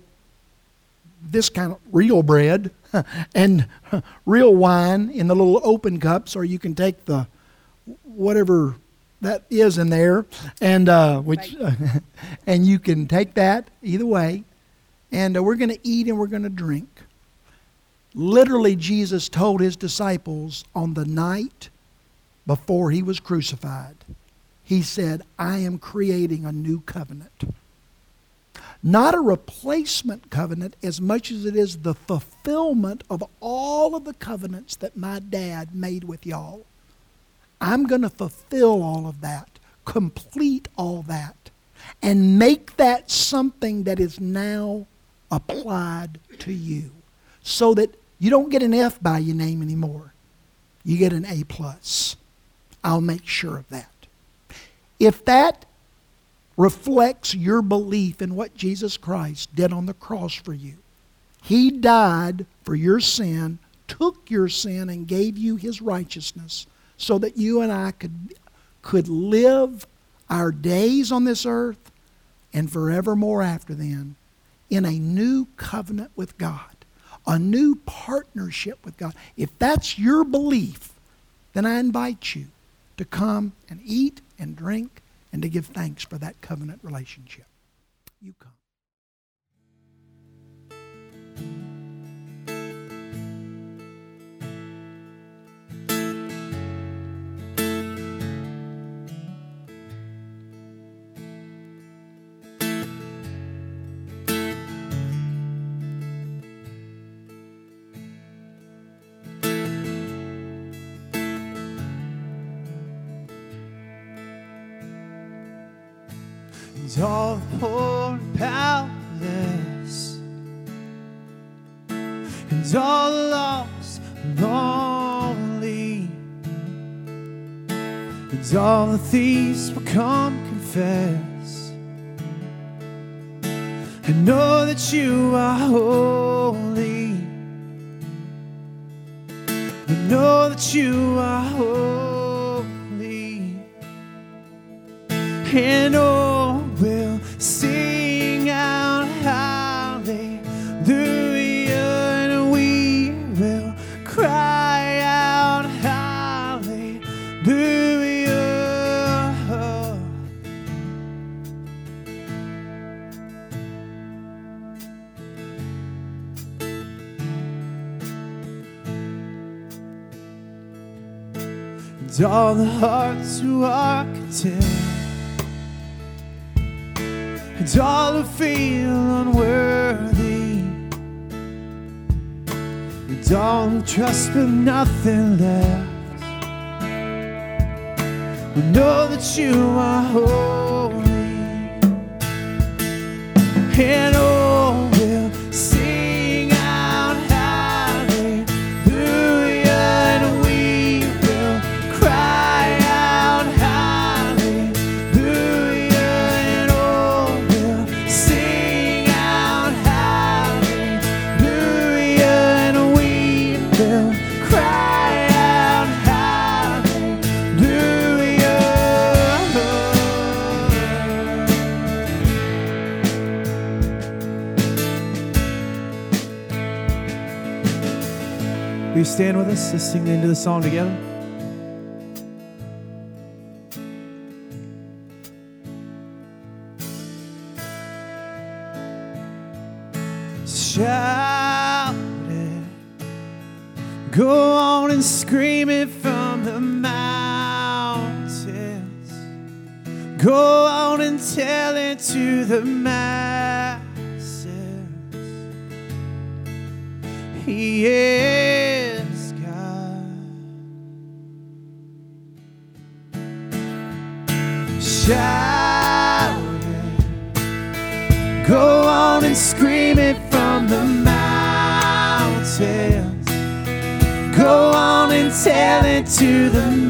this kind of real bread *laughs* and *laughs* real wine in the little open cups, or you can take the whatever that is in there, and uh, which *laughs* and you can take that either way, and uh, we're going to eat and we're going to drink. Literally, Jesus told his disciples on the night before he was crucified, he said, "I am creating a new covenant." not a replacement covenant as much as it is the fulfillment of all of the covenants that my dad made with y'all. I'm going to fulfill all of that, complete all that, and make that something that is now applied to you so that you don't get an F by your name anymore. You get an A plus. I'll make sure of that. If that reflects your belief in what Jesus Christ did on the cross for you. He died for your sin, took your sin, and gave you his righteousness so that you and I could, could live our days on this earth and forevermore after then in a new covenant with God, a new partnership with God. If that's your belief, then I invite you to come and eat and drink and to give thanks for that covenant relationship. You come. And all poor and powerless. and all lost and lonely. And all the thieves will come confess. And know that you are holy. And know that you are holy. And all And all the hearts who are content. And all who feel unworthy, and all who trust but nothing left, We know that you are holy, and stand with us? Let's sing the end of the song together. Shout it. Go on and scream it from the mountains. Go on and tell it to the masses. He on and tell it to the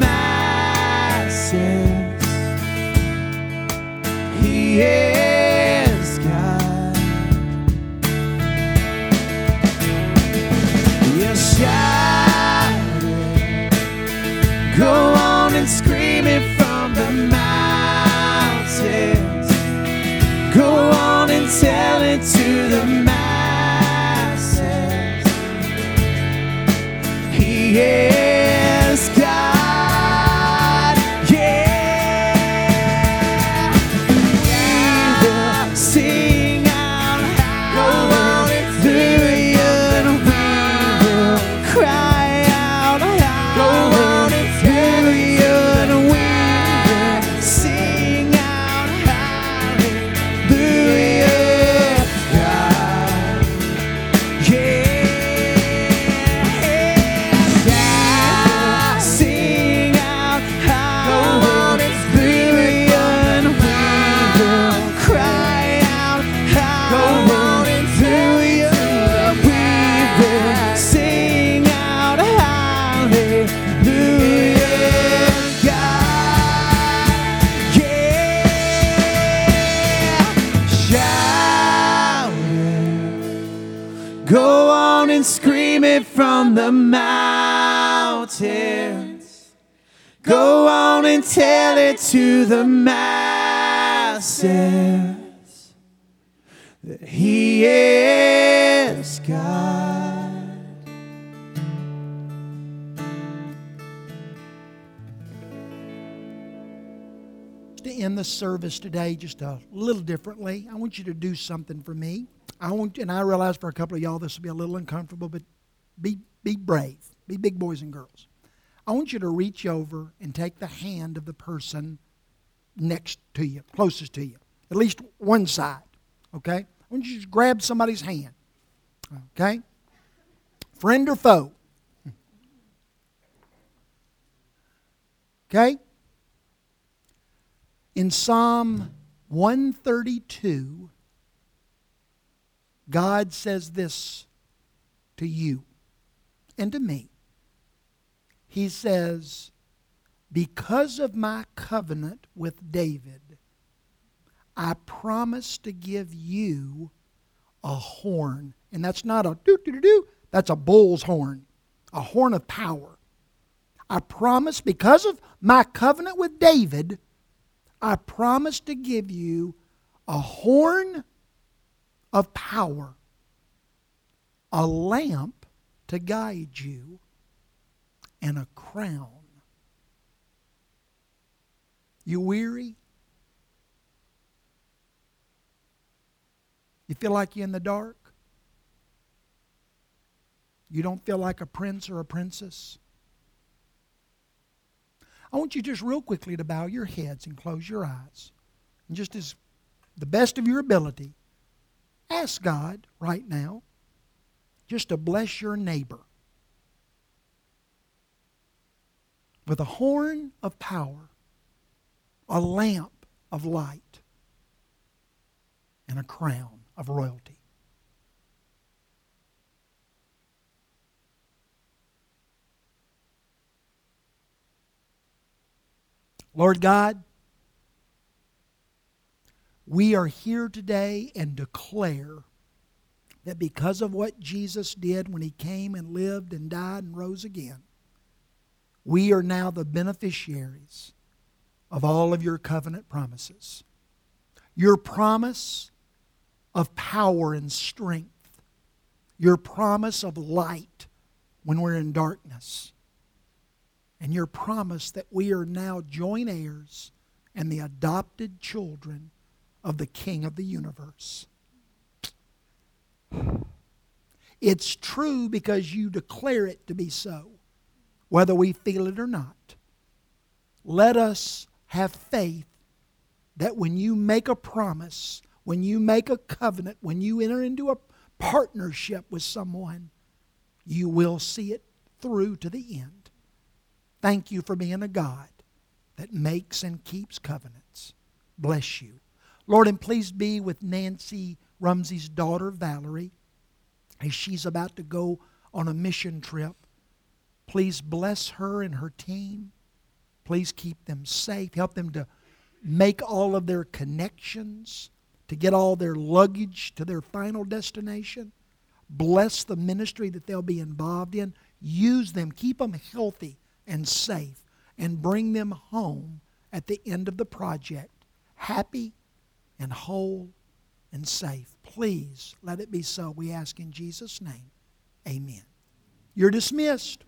the service today just a little differently. I want you to do something for me. I want, and I realize for a couple of y'all this will be a little uncomfortable, but be be brave, be big boys and girls. I want you to reach over and take the hand of the person next to you, closest to you, at least one side. Okay, I want you to grab somebody's hand. Okay, friend or foe. Okay. In Psalm 132, God says this to you and to me. He says, Because of my covenant with David, I promise to give you a horn. And that's not a doo doo doo that's a bull's horn, a horn of power. I promise, because of my covenant with David, I promise to give you a horn of power, a lamp to guide you, and a crown. You weary? You feel like you're in the dark? You don't feel like a prince or a princess? I want you just real quickly to bow your heads and close your eyes. And just as the best of your ability, ask God right now just to bless your neighbor with a horn of power, a lamp of light, and a crown of royalty. Lord God, we are here today and declare that because of what Jesus did when he came and lived and died and rose again, we are now the beneficiaries of all of your covenant promises. Your promise of power and strength, your promise of light when we're in darkness, and your promise that we are now joint heirs and the adopted children of the King of the universe. It's true because you declare it to be so, whether we feel it or not. Let us have faith that when you make a promise, when you make a covenant, when you enter into a partnership with someone, you will see it through to the end. Thank you for being a God that makes and keeps covenants. Bless you. Lord, and please be with Nancy Rumsey's daughter, Valerie, as she's about to go on a mission trip. Please bless her and her team. Please keep them safe. Help them to make all of their connections to get all their luggage to their final destination. Bless the ministry that they'll be involved in. Use them, keep them healthy and safe, and bring them home at the end of the project happy and whole and safe. Please let it be so. We ask in Jesus' name. Amen. You're dismissed.